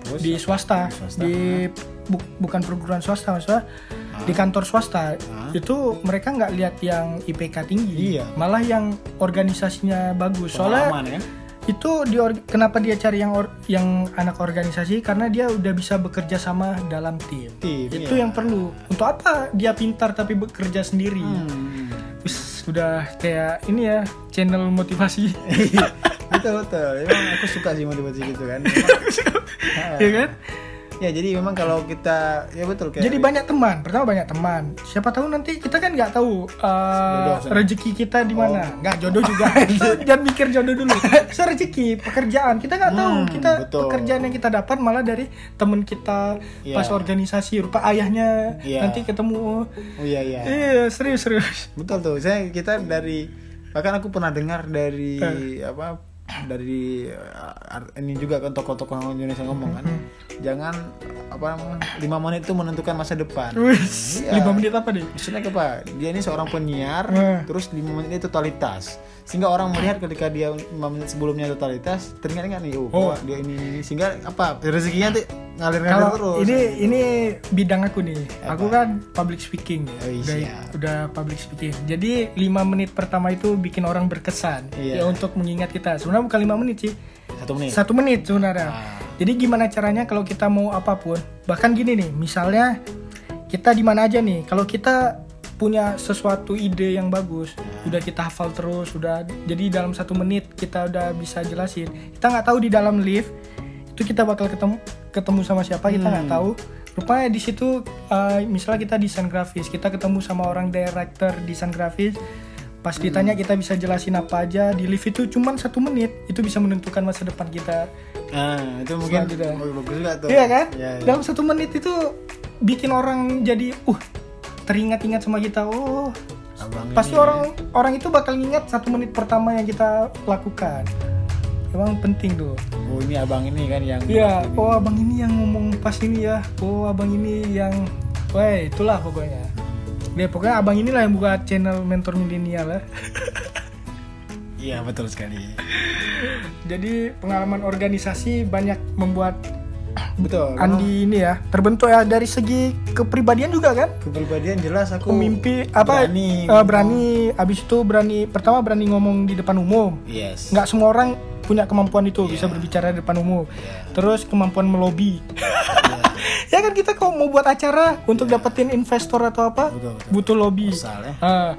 Kampus, di swasta, Di swasta, di bu- bukan perguruan swasta maksudnya di kantor swasta itu mereka nggak lihat yang IPK tinggi Iya. malah yang organisasinya bagus soalnya Pengalaman, kan? Itu di kenapa dia cari yang or- yang anak organisasi? Karena dia udah bisa bekerja sama dalam tim. Tim, itu iya. yang perlu. Untuk apa dia pintar tapi bekerja sendiri? Hmm. Wis, udah kayak ini ya channel motivasi. Betul betul. Emang aku suka sih motivasi gitu kan. Memang- ya kan ya jadi memang kalau kita ya betul kayak jadi banyak teman pertama banyak teman. Siapa tahu nanti kita kan nggak tahu uh, Jodoh, rezeki kita di mana. Oh. nggak jodoh juga. Jangan mikir jodoh dulu. So, rezeki pekerjaan. Kita nggak tahu. Hmm, kita betul. pekerjaan yang kita dapat malah dari temen kita Iya. pas organisasi rupa ayahnya. Iya. nanti ketemu. Oh iya iya. Iya serius serius. Betul tuh. Saya kita dari bahkan aku pernah dengar dari Eh. apa dari uh, ini juga kan tokoh-tokoh Indonesia ngomong kan. Jangan apa lima menit itu menentukan masa depan. Iya. lima menit apa nih maksudnya apa? Dia ini seorang penyiar terus lima menit itu totalitas sehingga orang melihat ketika dia menit sebelumnya totalitas teringat-ingat nih oh, Oh. dia ini, ini. Sehingga apa rezekinya tuh ngalir-ngalir kalau terus. ini ini bidang aku nih. Apa? aku kan public speaking. Oh, iya. udah udah public speaking. Jadi lima menit pertama itu bikin orang berkesan. Iya. ya untuk mengingat kita. Sebenarnya bukan lima menit sih. Satu menit. Satu menit sebenarnya. Ah. jadi gimana caranya kalau kita mau apa pun? Bahkan gini nih misalnya kita di mana aja nih. Kalau kita punya sesuatu ide yang bagus udah kita hafal terus udah jadi dalam satu menit kita udah bisa jelasin. Kita nggak tahu di dalam lift itu kita bakal ketemu ketemu sama siapa kita nggak tahu. Rupanya di situ uh, misalnya kita desain grafis kita ketemu sama orang director desain grafis pas ditanya kita bisa jelasin apa aja di lift itu cuman satu menit itu bisa menentukan masa depan kita. Nah itu mungkin bagus juga tuh. Iya kan? Iya, iya. Dalam satu menit itu bikin orang jadi uh teringat-ingat sama kita. Oh, Abang pasti ini- orang orang itu bakal ingat satu menit pertama yang kita lakukan. Emang penting tuh. oh ini abang ini kan yang Iya, oh abang ini yang ngomong pas ini ya. Oh abang ini yang, wah itulah pokoknya. Dia pokoknya abang inilah yang buka channel mentor milenial ya. iya betul sekali Jadi pengalaman organisasi banyak membuat betul. Andi ini ya terbentuk ya dari segi kepribadian juga kan. kepribadian jelas aku pemimpi apa berani eh, berani abis itu berani pertama berani ngomong di depan umum. Yes. Nggak semua orang punya kemampuan itu Iya. bisa berbicara di depan umum. Terus kemampuan melobi. Ya kan kita kalau mau buat acara untuk dapetin investor atau apa? Betul, betul. butuh lobby. Asal ya. Ah,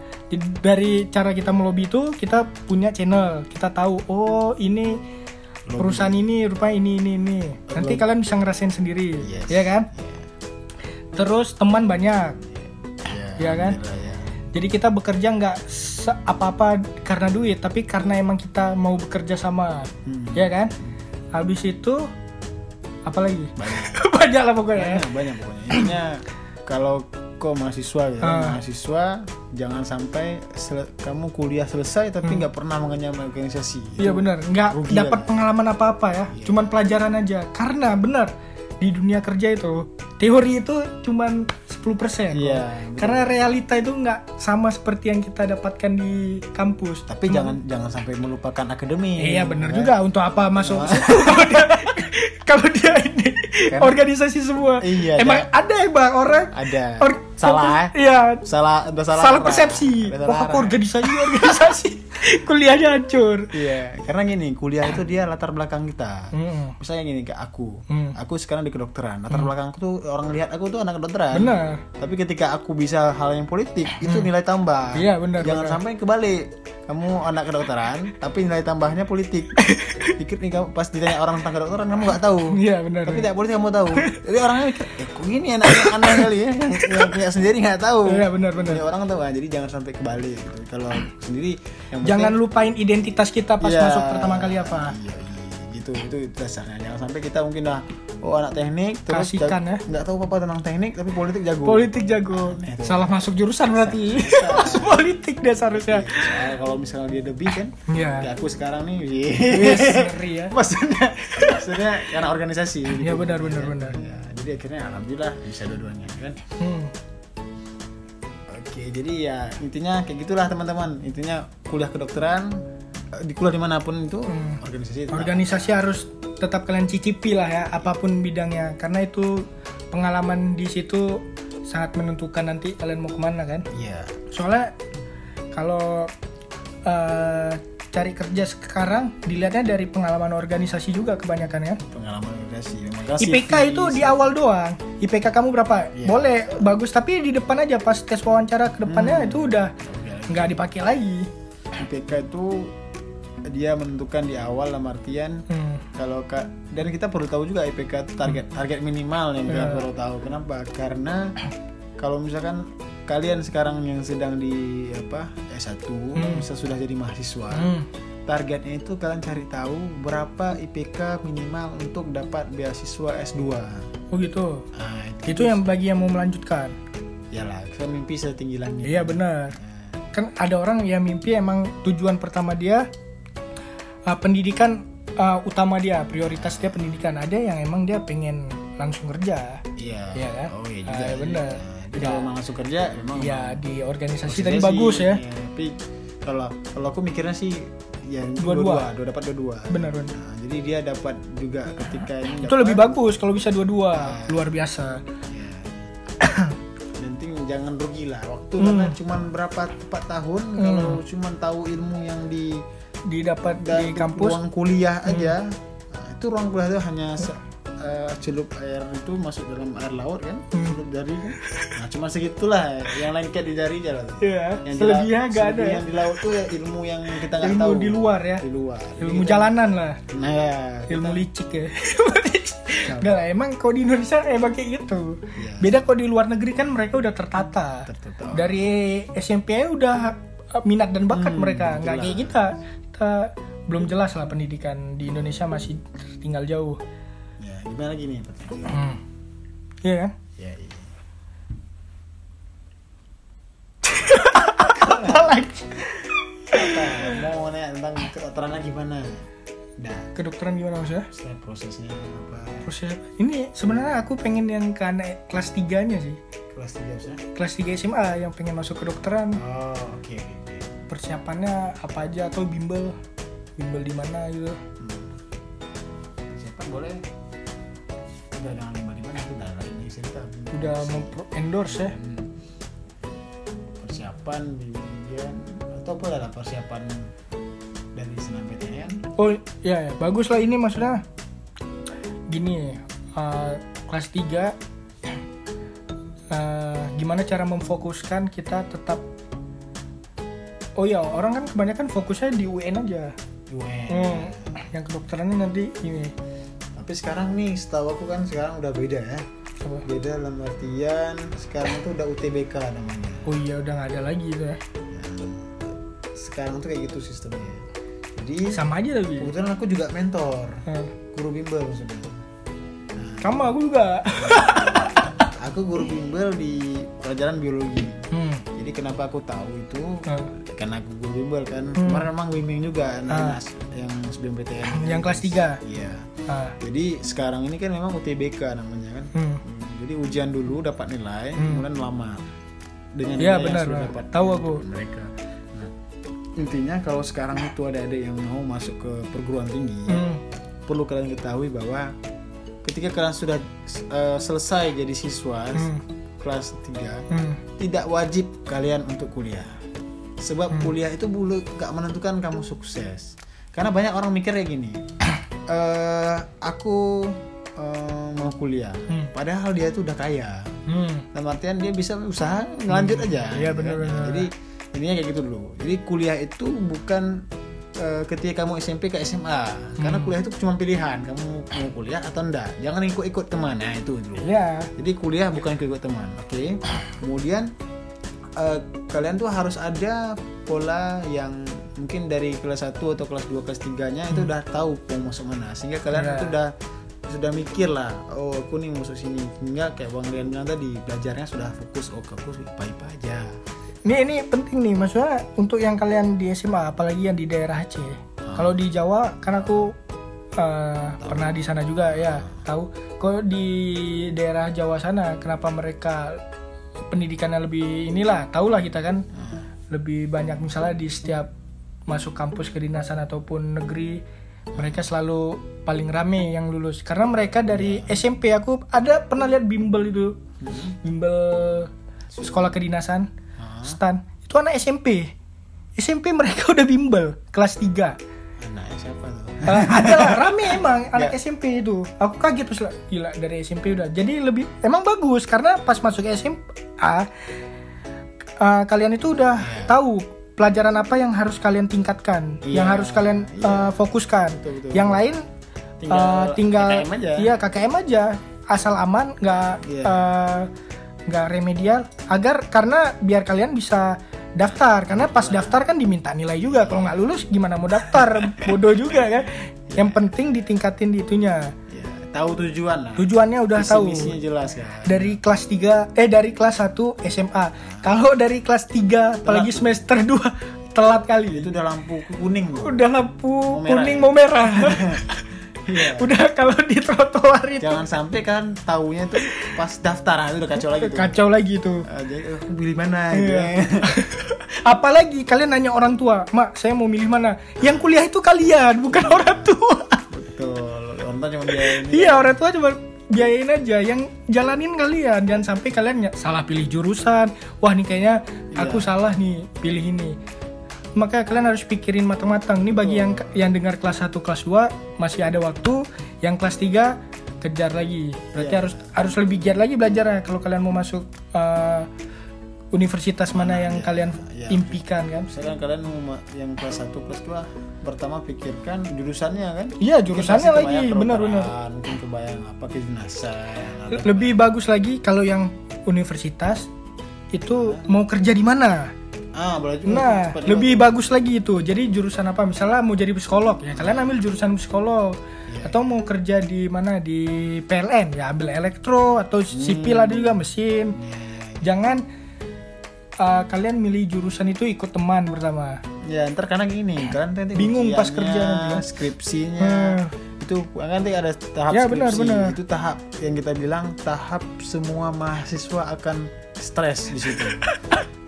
dari cara kita melobi itu kita punya channel. Kita tahu oh ini perusahaan ini. rupanya ini ini ini. Nanti kalian bisa ngerasain sendiri Yes. ya kan? Terus teman banyak Iya, ya kan ya. jadi kita bekerja nggak apa-apa karena duit tapi karena emang kita mau bekerja sama Hmm. ya kan? Habis itu apa lagi? Banyak. Banyak lah pokoknya. Ya. banyak, banyak pokoknya. Intinya kalau kau mahasiswa ya Ah. mahasiswa jangan sampai kamu kuliah selesai tapi nggak pernah mengenyam organisasi Hmm. Iya benar, nggak dapat pengalaman apa-apa ya, cuman pelajaran aja. Karena benar di dunia kerja itu teori itu cuman 10%. Iya, Karena realita itu nggak sama seperti yang kita dapatkan di kampus. tapi jangan jangan sampai melupakan akademi Iya benar ya. juga untuk apa masuk kalau dia kalau dia ini Kan- organisasi semua. Iya, Emang ada ya bang orang ada or- salah Iya, salah salah salah persepsi. Salah Wah, aku arah. organisasi organisasi kuliahnya hancur. iya karena gini kuliah itu dia latar belakang kita Hmm. misalnya gini kayak aku Hmm. aku sekarang di kedokteran latar belakang aku tuh orang lihat aku tuh anak kedokteran Benar. tapi ketika aku bisa hal yang politik itu nilai tambah Hmm. Iya, benar, jangan benar. sampai kebalik kamu anak kedokteran tapi nilai tambahnya politik dikit nih kamu pas ditanya orang tentang kedokteran kamu nggak tahu Iya benar. tapi tidak politik kamu tahu jadi orangnya mikir eh kok gini anaknya aneh kali ya yang, yang punya sendiri nggak tahu Iya benar benar. punya orang tahu ah, jadi jangan sampai kebalik gitu kalau sendiri yang Jangan penting- lupain identitas kita pas Iya. masuk pertama kali apa. Iya, iya, gitu itu dasarnya jangan sampai kita mungkin dah oh anak teknik terus Kasihkan ya. nggak tahu apa tentang teknik tapi politik jago Politik jago. Aneh. Salah masuk jurusan berarti. masuk politik dia seharusnya. Soalnya kalau misalnya dia lebih kan Iya. kayak aku sekarang nih Wis, ngeri ya. maksudnya maksudnya karena organisasi Iya benar benar benar. Ya, jadi akhirnya alhamdulillah bisa dua-duanya kan Hmm. oke jadi ya intinya kayak gitulah teman-teman intinya kuliah kedokteran di kuliah di mana pun itu Hmm. organisasi tetap- Organisasi harus tetap kalian cicipi lah ya apa pun bidangnya karena itu pengalaman di situ sangat menentukan nanti kalian mau ke mana kan Iya. soalnya kalau eh, cari kerja sekarang dilihatnya dari pengalaman organisasi juga kebanyakan kan Pengalaman organisasi. Makasih. IPK itu di awal doang IPK kamu berapa Iya. boleh bagus tapi di depan aja pas tes wawancara ke depannya Hmm. itu udah nggak dipakai lagi IPK itu dia menentukan di awal dalam artian Hmm. kalau kak dan kita perlu tahu juga IPK itu target target minimal yang kita Iya. perlu tahu. Kenapa? Karena kalau misalkan kalian sekarang yang sedang di apa S1 bisa sudah jadi mahasiswa Hmm. targetnya itu kalian cari tahu berapa IPK minimal untuk dapat beasiswa S2 oh gitu? Nah itu yang bagi yang mau melanjutkan? Ya lah kita mimpi setinggi langit. Iya benar. Nah, kan ada orang yang mimpi emang tujuan pertama dia uh, pendidikan uh, utama dia prioritas dia pendidikan ada yang emang dia pengen langsung kerja iya Iya kan? oh iya juga iya sih. benar. Nah, jadi kalau memang langsung kerja memang ya di organisasi tadi sih, bagus ya iya, tapi kalau kalau aku mikirnya sih ya Dua-dua. dua dapat dua-dua. benar benar Nah, jadi dia dapat juga ketika ini itu dapat, lebih bagus kalau bisa dua-dua luar biasa ya. Dan jangan rugi lah waktu Hmm. karena cuman berapa tepat tahun kalau cuman tahu ilmu yang di didapat di dan kampus? ruang kuliah aja. Nah, itu ruang kuliah itu hanya eh, celup air itu masuk dalam air laut kan? Hmm. celup jari kan? Nah cuma segitulah yang lain kayak di jari aja lah. Iya, yang di selebihnya nggak ada ya. yang di laut tuh ya ilmu yang kita nggak ilmu tahu. di luar ya. Di luar. Ilmu Jadi jalanan lah. Kita- nah ya ilmu licik ya. Enggak lah, emang kalau di Indonesia emang kayak gitu. Iya. beda kalau di luar negeri kan mereka udah tertata. Tertata. dari SMP udah uh, minat dan bakat Hmm, mereka. Nggak kayak kita kita belum jelas lah pendidikan di Indonesia masih tinggal jauh. Ya gimana lagi nih pertanyaan hmm. iya kan? Ya iya. Apa lagi. Apa mau nanya tentang kedokterannya gimana? Nah. Kedokteran gimana maksudnya setelah prosesnya apa? Proses ini sebenarnya aku pengen yang ke anak kelas 3 nya sih. Kelas tiga bisa kelas 3 SMA yang pengen masuk kedokteran. Oh oke oke persiapannya apa aja atau bimbel? Bimbel di mana gitu? Siapa? Boleh. Udah dengan lima lima itu udah nih cerita. Udah mempro endorse ya? Hmm. persiapan bimbingan atau apa lah persiapan dari senam PTN oh ya, ya bagus lah ini maksudnya. Gini uh, kelas 3 uh, gimana cara memfokuskan kita tetap oh ya orang kan kebanyakan fokusnya di UN aja. UN hmm, yang kedokterannya nanti ini. Tapi sekarang nih setahu aku kan sekarang udah beda ya. Apa? beda dalam artian sekarang itu udah UTBK namanya. Oh iya udah nggak ada lagi itu ya. Nah, sekarang tuh kayak gitu sistemnya. Jadi sama aja tapi kebetulan aku juga mentor. Hmm. guru bimbel maksudnya. Sama aku juga. aku guru bimbel di pelajaran biologi. hmm. Jadi kenapa aku tahu itu Hmm. karena aku bimbel kan kemarin emang bimbing juga anak yang sebelum PTN Ah. yang kelas 3 iya ah. jadi sekarang ini kan memang UTBK namanya kan hmm. Hmm, jadi ujian dulu dapat nilai Hmm. kemudian lama dengan yang benar, benar. dapat Tahu aku. mereka nah, intinya kalau sekarang itu ada adik yang mau masuk ke perguruan tinggi Hmm. perlu kalian ketahui bahwa ketika kalian sudah eh, selesai jadi siswa Hmm. kelas 3 Hmm. Tidak wajib kalian untuk kuliah sebab kuliah itu bulu gak menentukan kamu sukses karena banyak orang mikir kayak gini eh aku eh, mau kuliah Hmm. padahal dia itu udah kaya Hmm. dalam artian dia bisa usaha ngelanjut aja Iya, gitu kan. benar-benar. jadi intinya kayak gitu dulu jadi kuliah itu bukan eh, ketika kamu SMP ke SMA karena Hmm. kuliah itu cuma pilihan kamu mau kuliah atau enggak jangan ikut-ikut teman nah itu dulu ya jadi kuliah bukan ikut teman, oke? Kemudian eh, kalian tuh harus ada pola yang mungkin dari kelas 1 atau kelas 2 kelas 3-nya itu udah tahu mau masuk mana. Sehingga kalian Ya. itu udah sudah mikir lah, oh aku nih masuk sini. Sehingga kayak Bang Rian bilang tadi, belajarnya sudah fokus, oh aku IPA-IPA aja. Ini ini penting nih maksudnya untuk yang kalian di SMA apalagi yang di daerah Aceh. Kalau di Jawa kan aku eh, pernah di sana juga ya tahu. Kalau di daerah Jawa sana kenapa mereka pendidikannya lebih inilah tahulah kita kan. Lebih banyak misalnya di setiap masuk kampus kedinasan ataupun negeri mereka selalu paling rame yang lulus. Karena mereka dari SMP aku ada pernah lihat bimbel itu? Bimbel sekolah kedinasan stan. Itu anak SMP SMP mereka udah bimbel kelas 3 anaknya siapa tuh? Uh, ada lah rame emang anak Ya. SMP itu. Aku kaget pas lah, gila dari SMP udah. Jadi lebih emang bagus karena pas masuk SMA uh, kalian itu udah tahu pelajaran apa yang harus kalian tingkatkan Iya, yang harus kalian uh, fokuskan. Betul, betul. yang lain Tinggal uh, tinggal KKM aja. iya KKM aja. Asal aman nggak Iya. uh, nggak remedial agar karena biar kalian bisa daftar. Karena pas daftar kan diminta nilai juga. Kalau nggak lulus gimana mau daftar? Bodoh juga kan? Yang penting ditingkatin di itunya. Ya, tahu tujuan lah. Tujuannya udah Visi tahu. misinya jelas kan? Dari kelas 3 eh dari kelas 1 SMA kalau dari kelas 3 apalagi semester 2 telat kali. Itu udah lampu kuning tuh udah lampu Mau merah kuning ya? mau merah Iya. udah kalau di trotoar itu. Jangan sampai kan taunya tuh pas daftar itu udah kacau lagi tuh. Kacau lagi tuh. Ah, jadi eh, aku pilih mana? Gitu Iya. ya. apalagi kalian nanya orang tua mak saya mau milih mana? Yang kuliah itu kalian bukan orang tua. Betul. Orang tua cuma ini iya orang tua cuma biayain aja. Yang jalanin kalian jangan sampai kalian salah pilih jurusan. Wah nih kayaknya aku salah nih pilih ini maka kalian harus pikirin matang-matang. Nih bagi yang yang dengar kelas 1 kelas 2 masih ada waktu. Yang kelas 3 kejar lagi. Berarti harus harus lebih giat lagi belajarnya. Kalau kalian mau masuk uh, universitas mana yang kalian iya. impikan kan? Misalkan kalian mau ma- yang kelas 1 kelas 2 pertama pikirkan jurusannya kan? Iya jurusannya lagi. benar-benar kedokteran, mungkin kebayang apa kedinasan lebih bagus lagi kalau yang universitas itu mau kerja di mana ah juga Nah, lebih bagus lagi itu. Jadi jurusan apa? Misalnya mau jadi psikolog ya, kalian ambil jurusan psikolog. Iya. Atau mau kerja di mana di PLN ya ambil elektro atau sipil ada juga mesin. Jangan uh, kalian milih jurusan itu ikut teman pertama. ya ntar karena gini kan nanti Bingung pas kerja nanti kan. skripsinya Hmm. itu kan nanti ada tahap Ya, skripsi benar, benar. itu tahap yang kita bilang tahap semua mahasiswa akan stres di situ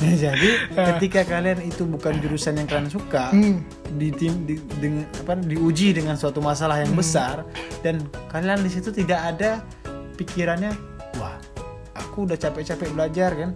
jadi ketika kalian itu bukan jurusan yang kalian suka Hmm. di tim di, dengan apa diuji dengan suatu masalah yang besar dan kalian di situ tidak ada pikirannya wah aku udah capek-capek belajar kan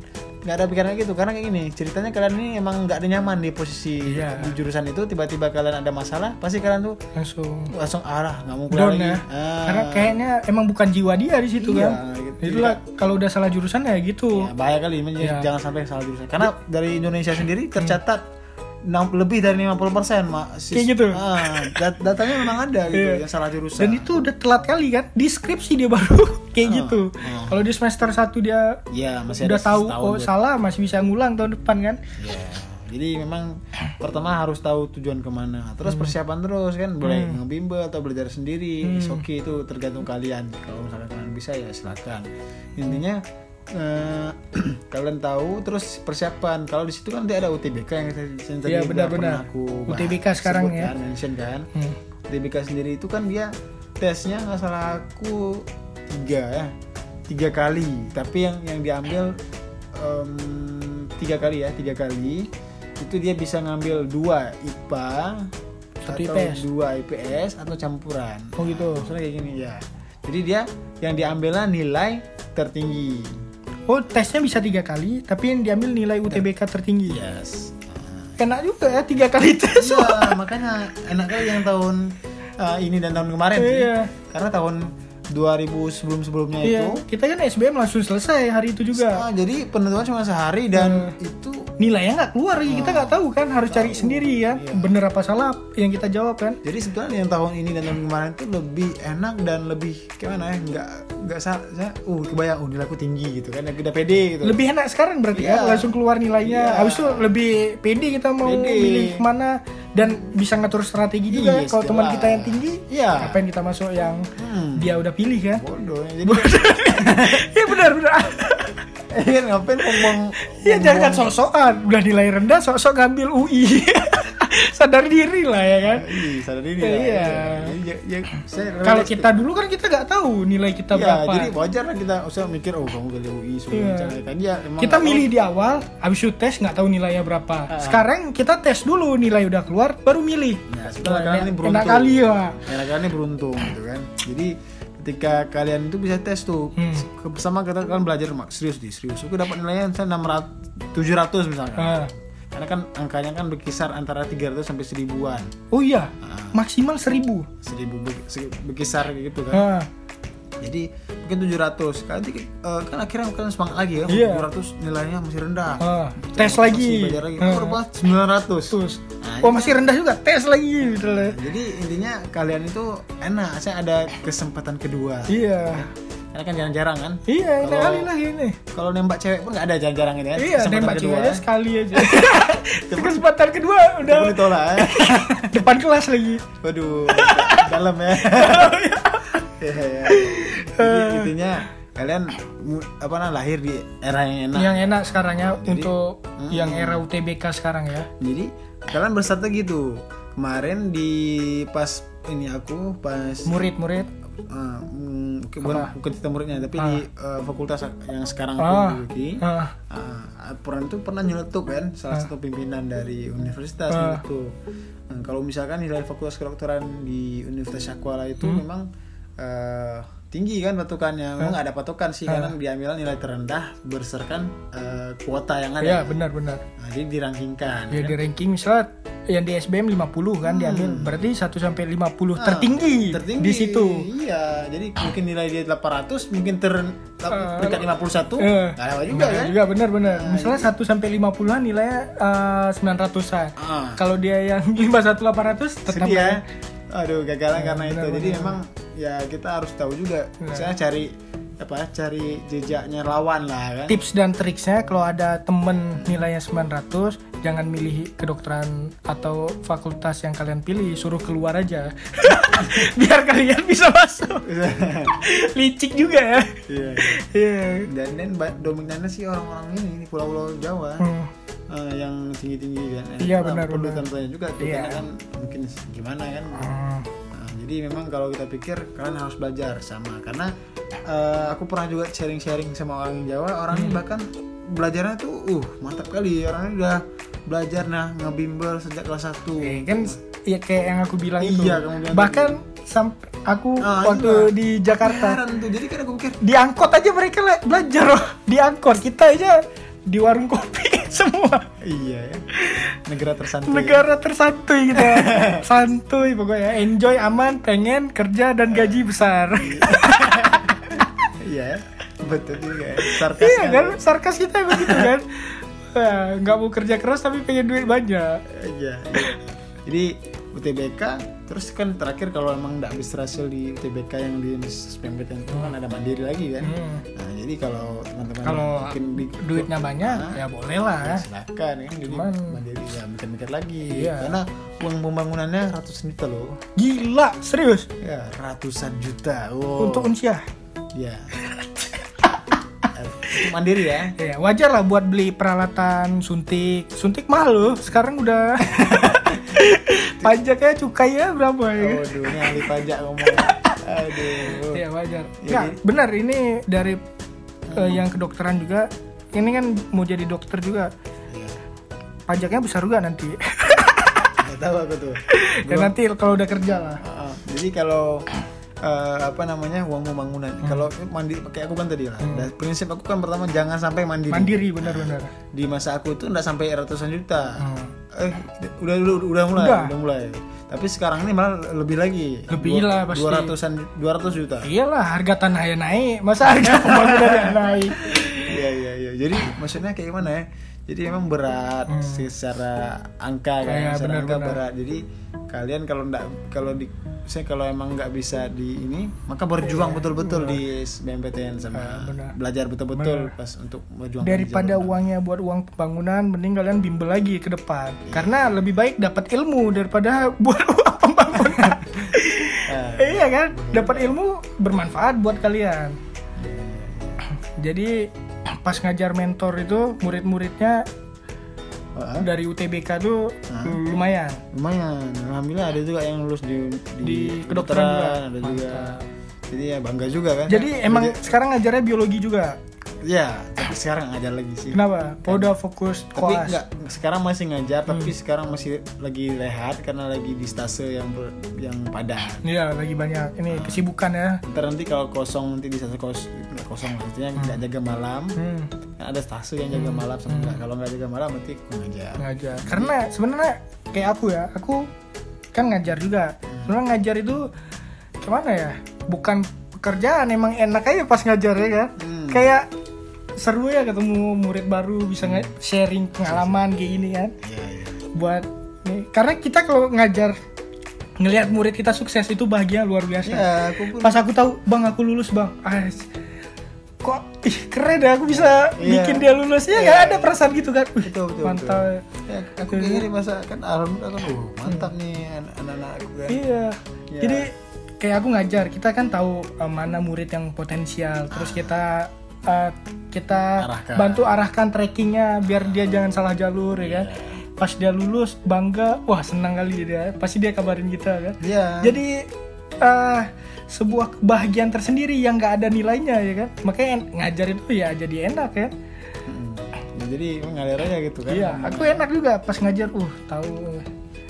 nggak ada pikiran gitu karena kayak gini ceritanya kalian ini emang nggak ada nyaman di posisi Iya. di jurusan itu tiba-tiba kalian ada masalah pasti kalian tuh Langsung langsung arah nggak mau down lagi ya. Ah. Karena kayaknya emang bukan jiwa dia di situ Iya, kan. Itulah kalau udah salah jurusan ya gitu. Ya, bahaya kali Iya. jangan sampai salah jurusan karena dari Indonesia sendiri tercatat enam- lebih dari 50% persen Kayak gitu? ah, dat- datanya memang ada gitu Iya. yang salah jurusan Dan itu udah telat kali kan. Di skripsi dia baru kayak Ah, gitu. ah. Kalau di semester 1 dia ya masih udah tahu oh salah masih bisa ngulang tahun depan kan. Ya, jadi memang pertama harus tahu tujuan ke mana. Hmm. Terus persiapan terus kan, boleh ngebimbel atau belajar sendiri. Hmm. Okay itu tergantung kalian. Kalau misalkan kalian bisa ya silakan. Intinya eh, kalian tahu terus persiapan. Kalau di situ kan nanti ada UTBK yang saya- tadi Iya, benar, benar. aku UTBK sekarang ya. kan, mention kan. Hmm. UTBK sendiri itu kan dia tesnya nggak salah aku tiga ya tiga kali tapi yang yang diambil em, tiga kali ya tiga kali itu dia bisa ngambil dua IPA Satu atau IPS. dua IPS atau campuran Oh gitu. kayak gini ya jadi dia yang diambilnya nilai tertinggi Oh tesnya bisa tiga kali, tapi yang diambil nilai UTBK tertinggi. yes Enak juga ya tiga kali tes. Iya, makanya enak kali yang tahun uh, ini dan tahun kemarin sih. Iya. Karena tahun 2000 sebelum sebelumnya Iya, itu kita kan SBM langsung selesai hari itu juga. ah, jadi penentuan cuma sehari dan Hmm. itu Nilainya nggak keluar, kita nggak tahu kan, harus cari sendiri ya. Iya. Bener apa salah yang kita jawab kan? jadi sebetulnya yang tahun ini dan tahun kemarin itu lebih enak dan lebih gimana ya nggak nggak saya uh kebayang uh nilaiku tinggi gitu kan udah pede gitu Lebih enak sekarang berarti Iya. kan, langsung keluar nilainya. Iya. Habis itu lebih pede kita mau Pede. milih ke mana dan bisa ngatur strategi juga. Iya, Kalau teman kita yang tinggi, Iya. ngapain kita masuk yang Hmm. dia udah pilih kan? bodoh jadi Iya benar benar. kan ngapain ngomong Iya jangan sok-sokan, udah nilai rendah sok-sok ngambil UI. sadar diri lah ya kan Iya, sadar diri Iya. lah. Jadi, ya, ya, saya kalau realistik. kita dulu kan kita nggak tahu nilai kita Iya, berapa jadi wajar lah kita usah mikir oh kamu pilih UI semua Iya. macam kan dia emang kita milih di awal habis itu tes nggak tahu nilainya berapa Ah. sekarang kita tes dulu nilai udah keluar baru milih Nah, kalian ini enak, beruntung. enak kali ya Enak ini beruntung gitu kan. Jadi ketika kalian itu bisa tes tuh Hmm. sama kita kalian belajar mak serius di serius. Aku dapat nilainya misalnya 600 700 misalkan. Ah. Karena kan angkanya kan berkisar antara 300 sampai seribuan. oh iya Ah. maksimal seribu Seribu be- se- berkisar gitu kan. Ah. Jadi mungkin 700. Kan, nanti, eh, kan akhirnya kalian semangat lagi ya. Iya. 700 nilainya masih rendah. Ah. tes lagi belajar lagi. Oh, berapa? 900. terus Nah, oh masih rendah juga tes lagi gitu lah. Jadi intinya kalian itu enak, saya ada kesempatan kedua. iya Karena kan jarang-jarang kan. iya enak kali lah ini Kalau nembak cewek pun nggak ada jarang-jarang gitu ya. iya Kesempatan nembak kedua. cewek aja sekali aja kesempatan kedua udah Cepet ditolak ya. depan kelas lagi Waduh, dalam ya. Iya, iya. Jadi intinya kalian apa namanya lahir di era yang enak. yang enak sekarang ya Jadi- untuk Hmm. yang era UTBK sekarang ya Jadi kalian berstrategi gitu. Kemarin di pas ini aku pas murid-murid Ah, mm, bukan bukan kita muridnya tapi Ah. di eh, fakultas yang sekarang aku ah duduki. ah Ah, Pernah itu pernah nyeletuk kan salah satu pimpinan dari universitas Ah. nyeletuk. Nah, kalau misalkan nilai fakultas kedokteran di Universitas Syakwala itu Hmm. memang eh, tinggi kan patokannya. Memang nggak ada patokan sih Ah. karena diambil nilai terendah berdasarkan eh, kuota yang ada. ya benar-benar Nah, jadi dirankingkan. ya kan? di ranking misalnya yang di SBM 50 kan diambil. Berarti 1 sampai 50 Ah, tertinggi, tertinggi. di situ. Iya, jadi mungkin nilai dia 800, mungkin ter Ah. peringkat 51, Eh, nggak ada juga Nah, kan? juga benar-benar Nah, misalnya 1 sampai 50-an nilainya eh, 900-an Ah. kalau dia yang 51 800 tetap sedih ya. aduh gagalan Ya, karena itu. benar, jadi benar. memang ya kita harus tahu juga. Ya. saya cari apa cari jejaknya lawan lah kan? Tips dan triksnya kalau ada temen nilainya 900 jangan milih kedokteran atau fakultas yang kalian pilih suruh keluar aja biar kalian bisa masuk licik juga ya iya iya dan dan dominannya sih orang-orang ini di pulau-pulau Jawa Hmm. eh, yang tinggi-tinggi kan Eh, Iya, kita benar, perlu benar. tanya juga tuh Iya. karena kan mungkin gimana kan Hmm. Nah, jadi memang kalau kita pikir kalian harus belajar sama karena eh, aku pernah juga sharing-sharing sama orang Jawa orang Hmm. bahkan belajarnya tuh uh mantap kali. Orang ini udah belajar nah ngebimbel sejak kelas 1 Eh, kan ya kayak yang aku bilang itu. Iya, kamu bilang bahkan sampai aku Ah, waktu iya. di Jakarta. Heran tuh jadi kan aku pikir di angkot aja mereka belajar loh. Di angkot kita aja di warung kopi semua. Iya ya. Negara tersantai ya. negara tersantuy kita. Santuy pokoknya. Enjoy aman pengen kerja dan gaji besar. Iya ya. Betul juga ya. sarkas iya kan kan sarkas kita begitu kan nggak mau kerja keras tapi pengen duit banyak iya iya. jadi UTBK terus kan terakhir kalau emang nggak bisa hasil di UTBK yang di SPMPTN itu kan ada mandiri lagi kan Hmm. nah jadi kalau teman-teman kalau mungkin di duitnya banyak Ah. ya boleh lah silakan kan jadi Cuman- mandiri ya mikir-mikir lagi Iya. karena uang pembangunannya ratusan juta loh gila serius ya ratusan juta wow. untuk unsyah ya mandiri ya ya wajar lah buat beli peralatan suntik suntik mahal loh sekarang udah pajaknya cukainya berapa ya kan? Waduh, ini ahli pajak ngomong. Aduh. ya wajar Ya, benar ini dari eh, yang kedokteran juga ini kan mau jadi dokter juga Iya. pajaknya besar juga nanti Nggak tahu aku tuh. ya nanti kalau udah kerja lah Ah, jadi kalau eh, apa namanya uang pembangunan, Hmm. kalau mandiri kayak aku kan tadi lah. Dan prinsip aku kan pertama jangan sampai mandiri. mandiri benar-benar Di masa aku itu nggak sampai ratusan juta. Hmm. Eh, udah udah udah mulai, Udah. udah, mulai. Tapi sekarang ini malah lebih lagi. Lebih Dua- lah pasti. 200-an 200 juta. iyalah harga tanah ya naik masa harga pembangunan yang naik Iya iya iya. Jadi maksudnya kayak gimana ya? Jadi memang berat secara angka kan, Hmm. Iya, secara angka benar-benar. berat. Jadi kalian kalau enggak kalau di saya kalau emang nggak bisa di ini, maka berjuang betul-betul di BMPTN sama Iya, belajar betul-betul pas untuk berjuang daripada uangnya buat uang pembangunan mending kalian bimbel lagi ke depan. Karena lebih baik dapat ilmu daripada buat uang pembangunan. Iya kan? Dapat ilmu bermanfaat buat kalian. Jadi pas ngajar mentor itu murid-muridnya Ah, dari UTBK tuh lumayan. Lumayan. Alhamdulillah ada juga yang lulus di di kedokteran juga. ada juga. Jadi ya bangga juga kan. Jadi emang sekarang ngajarnya biologi juga. Ya tapi sekarang ngajar lagi sih Kenapa? Oh, udah fokus tapi koas. enggak sekarang masih ngajar tapi Hmm. sekarang masih lagi rehat karena lagi di stase yang ber- yang padat Iya, lagi banyak ini kesibukan ya. ntar nanti kalau kosong nanti di stase kos kosong maksudnya nggak jaga malam Hmm, kan ada stase yang jaga malam sama nggak. kalau nggak jaga malam nanti aku ngajar ngajar. Karena sebenarnya kayak aku ya, aku kan ngajar juga. Sebenarnya ngajar itu gimana ya? Bukan pekerjaan, emang enak aja pas ngajar ya kan. Hmm. Kayak seru ya ketemu murid baru bisa sharing pengalaman kayak gini kan. iya iya. Buat nih, karena kita kalau ngajar ngelihat murid kita sukses itu bahagia luar biasa. ya aku pun pas aku tahu bang aku lulus bang. Ah, kok ih, keren ya aku bisa Iya. bikin dia lulus. Ya nggak ada perasaan gitu kan. Betul, betul, mantap. ya, aku kayak gini masa kan alhamdulillah kan oh, mantap nih an- anak-anak aku kan. Iya. Iya. jadi kayak aku ngajar kita kan tahu eh, mana murid yang potensial. Terus kita eh, kita Arahkan. bantu arahkan trackingnya biar dia jangan salah jalur ya kan? Pas dia lulus bangga wah senang kali dia pasti dia kabarin kita kan? Iya. jadi eh, sebuah kebahagiaan tersendiri yang nggak ada nilainya ya kan? Makanya ngajar itu ya jadi enak ya. Ya, jadi ngalir aja gitu kan? Iya aku enak juga pas ngajar uh tahu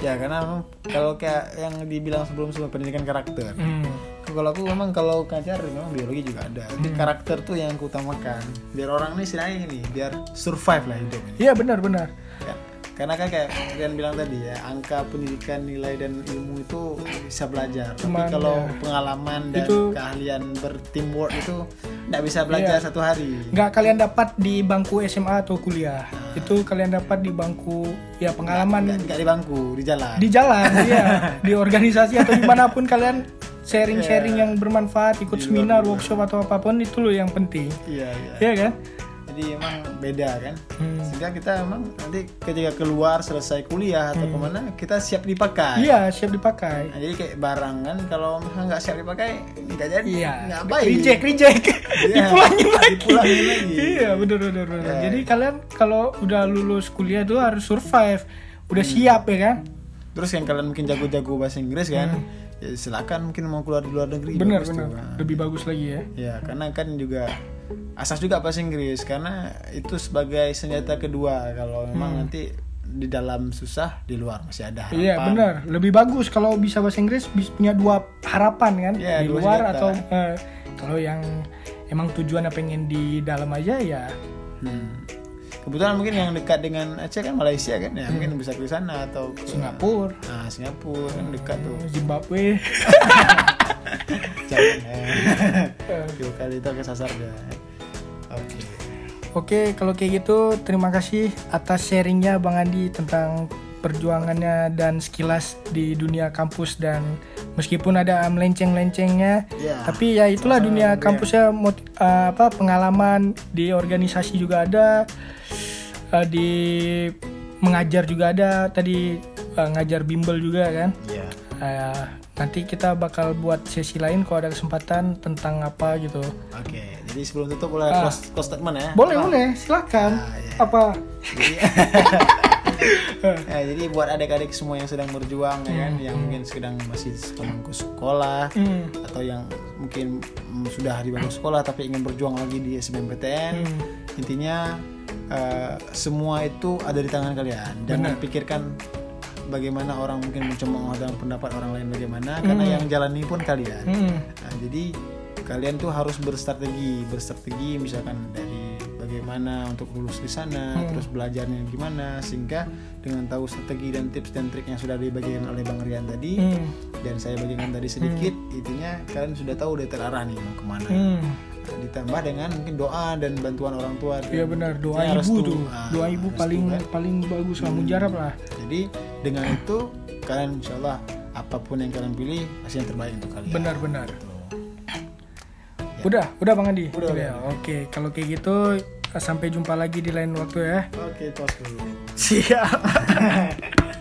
ya karena memang kalau kayak yang dibilang sebelum sebelum pendidikan karakter. Hmm. kalau aku memang kalau ngajar memang biologi juga ada. Jadi karakter tuh yang aku utamakan. Biar orang ini istilahnya ini biar survive lah hidupnya. Iya benar benar karena kan kayak kalian bilang tadi ya angka pendidikan nilai dan ilmu itu bisa belajar. Cuman, tapi kalau ya, pengalaman dan itu- keahlian berteamwork itu nggak bisa belajar Iya. satu hari. Nggak kalian dapat di bangku SMA atau kuliah. Itu kalian dapat di bangku ya pengalaman. nggak nggak di bangku di jalan. Di jalan ya di organisasi atau di mana pun kalian sharing-sharing yang bermanfaat ikut seminar workshop atau apa pun itu loh yang penting. Iya iya. Ya kan jadi emang beda kan Hmm. sehingga kita emang nanti ketika keluar selesai kuliah atau ke mana kita siap dipakai Hmm. iya siap dipakai Nah, jadi kayak barang kan kalau nggak siap dipakai nggak jadi Iya. nggak baik Reject, reject. Iya, Dipulangin lagi. dipulangin lagi. iya, bener bener bener. Iya. Jadi kalian kalau udah lulus kuliah tuh harus survive. Udah siap ya kan? Terus yang kalian mungkin jago-jago bahasa Inggris kan, ya silakan mungkin mau keluar di luar negeri. Hmm. Bener bagus bener. tuh. Lebih bagus lagi ya. Ya, karena kan juga asas juga bahasa Inggris karena itu sebagai senjata kedua kalau memang nanti di dalam susah di luar masih ada harapan. Hmm. Iya benar. Lebih bagus kalau bisa bahasa Inggris punya dua harapan kan Iya, di luar senjata. atau eh, kalau yang emang tujuannya pengen di dalam aja ya Hmm. Kebetulan mungkin yang dekat dengan Aceh kan Malaysia kan ya, mungkin bisa ke sana atau ke Hmm. Singapura, Nah, Singapura kan dekat tuh. Zimbabwe. Jangan. eh. Dua kali itu kesasar dia. Oke. Oke, kalau kayak gitu terima kasih atas sharingnya Bang Andi tentang perjuangannya dan sekilas di dunia kampus dan meskipun ada melenceng-lencengnya, Ya. tapi ya itulah dunia kampusnya mot- eh, apa pengalaman di organisasi juga ada, eh, di mengajar juga ada, tadi eh, ngajar bimbel juga kan. Iya. Eh, nanti kita bakal buat sesi lain kalau ada kesempatan tentang apa gitu. Oke. Jadi sebelum tutup boleh Ah. close, close statement ya. Boleh boleh, silakan. Ah, iya. Apa? Jadi, ya, jadi buat adik-adik semua yang sedang berjuang ya kan, yang mungkin sedang masih bangku sekolah Hmm. atau yang mungkin mm, sudah di bangku sekolah tapi ingin berjuang lagi di SBMPTN, Hmm. intinya eh, semua itu ada di tangan kalian. Jangan pikirkan bagaimana orang mungkin mencemooh dalam pendapat orang lain bagaimana, karena yang jalani pun kalian. Hmm. Nah, jadi kalian tuh harus berstrategi, berstrategi misalkan dari bagaimana untuk lulus di sana, terus belajarnya gimana sehingga dengan tahu strategi dan tips dan trik yang sudah dibagikan oleh Bang Rian tadi Hmm. dan saya bagikan tadi sedikit, intinya kalian sudah tahu udah terarah nih mau ke mana. Hmm. Nah, ditambah dengan mungkin doa dan bantuan orang tua. Iya benar, doa Intinya ibu restu. tuh. Doa ibu restu paling kan. paling bagus lah mujarab lah. Jadi dengan itu kalian insya Allah apa pun yang kalian pilih pasti yang terbaik untuk kalian. Benar-benar. Gitu. Udah, udah Bang Andi. Udah, ya. Oke, kalau kayak gitu sampai jumpa lagi di lain waktu ya. Oke, tos dulu. Siap.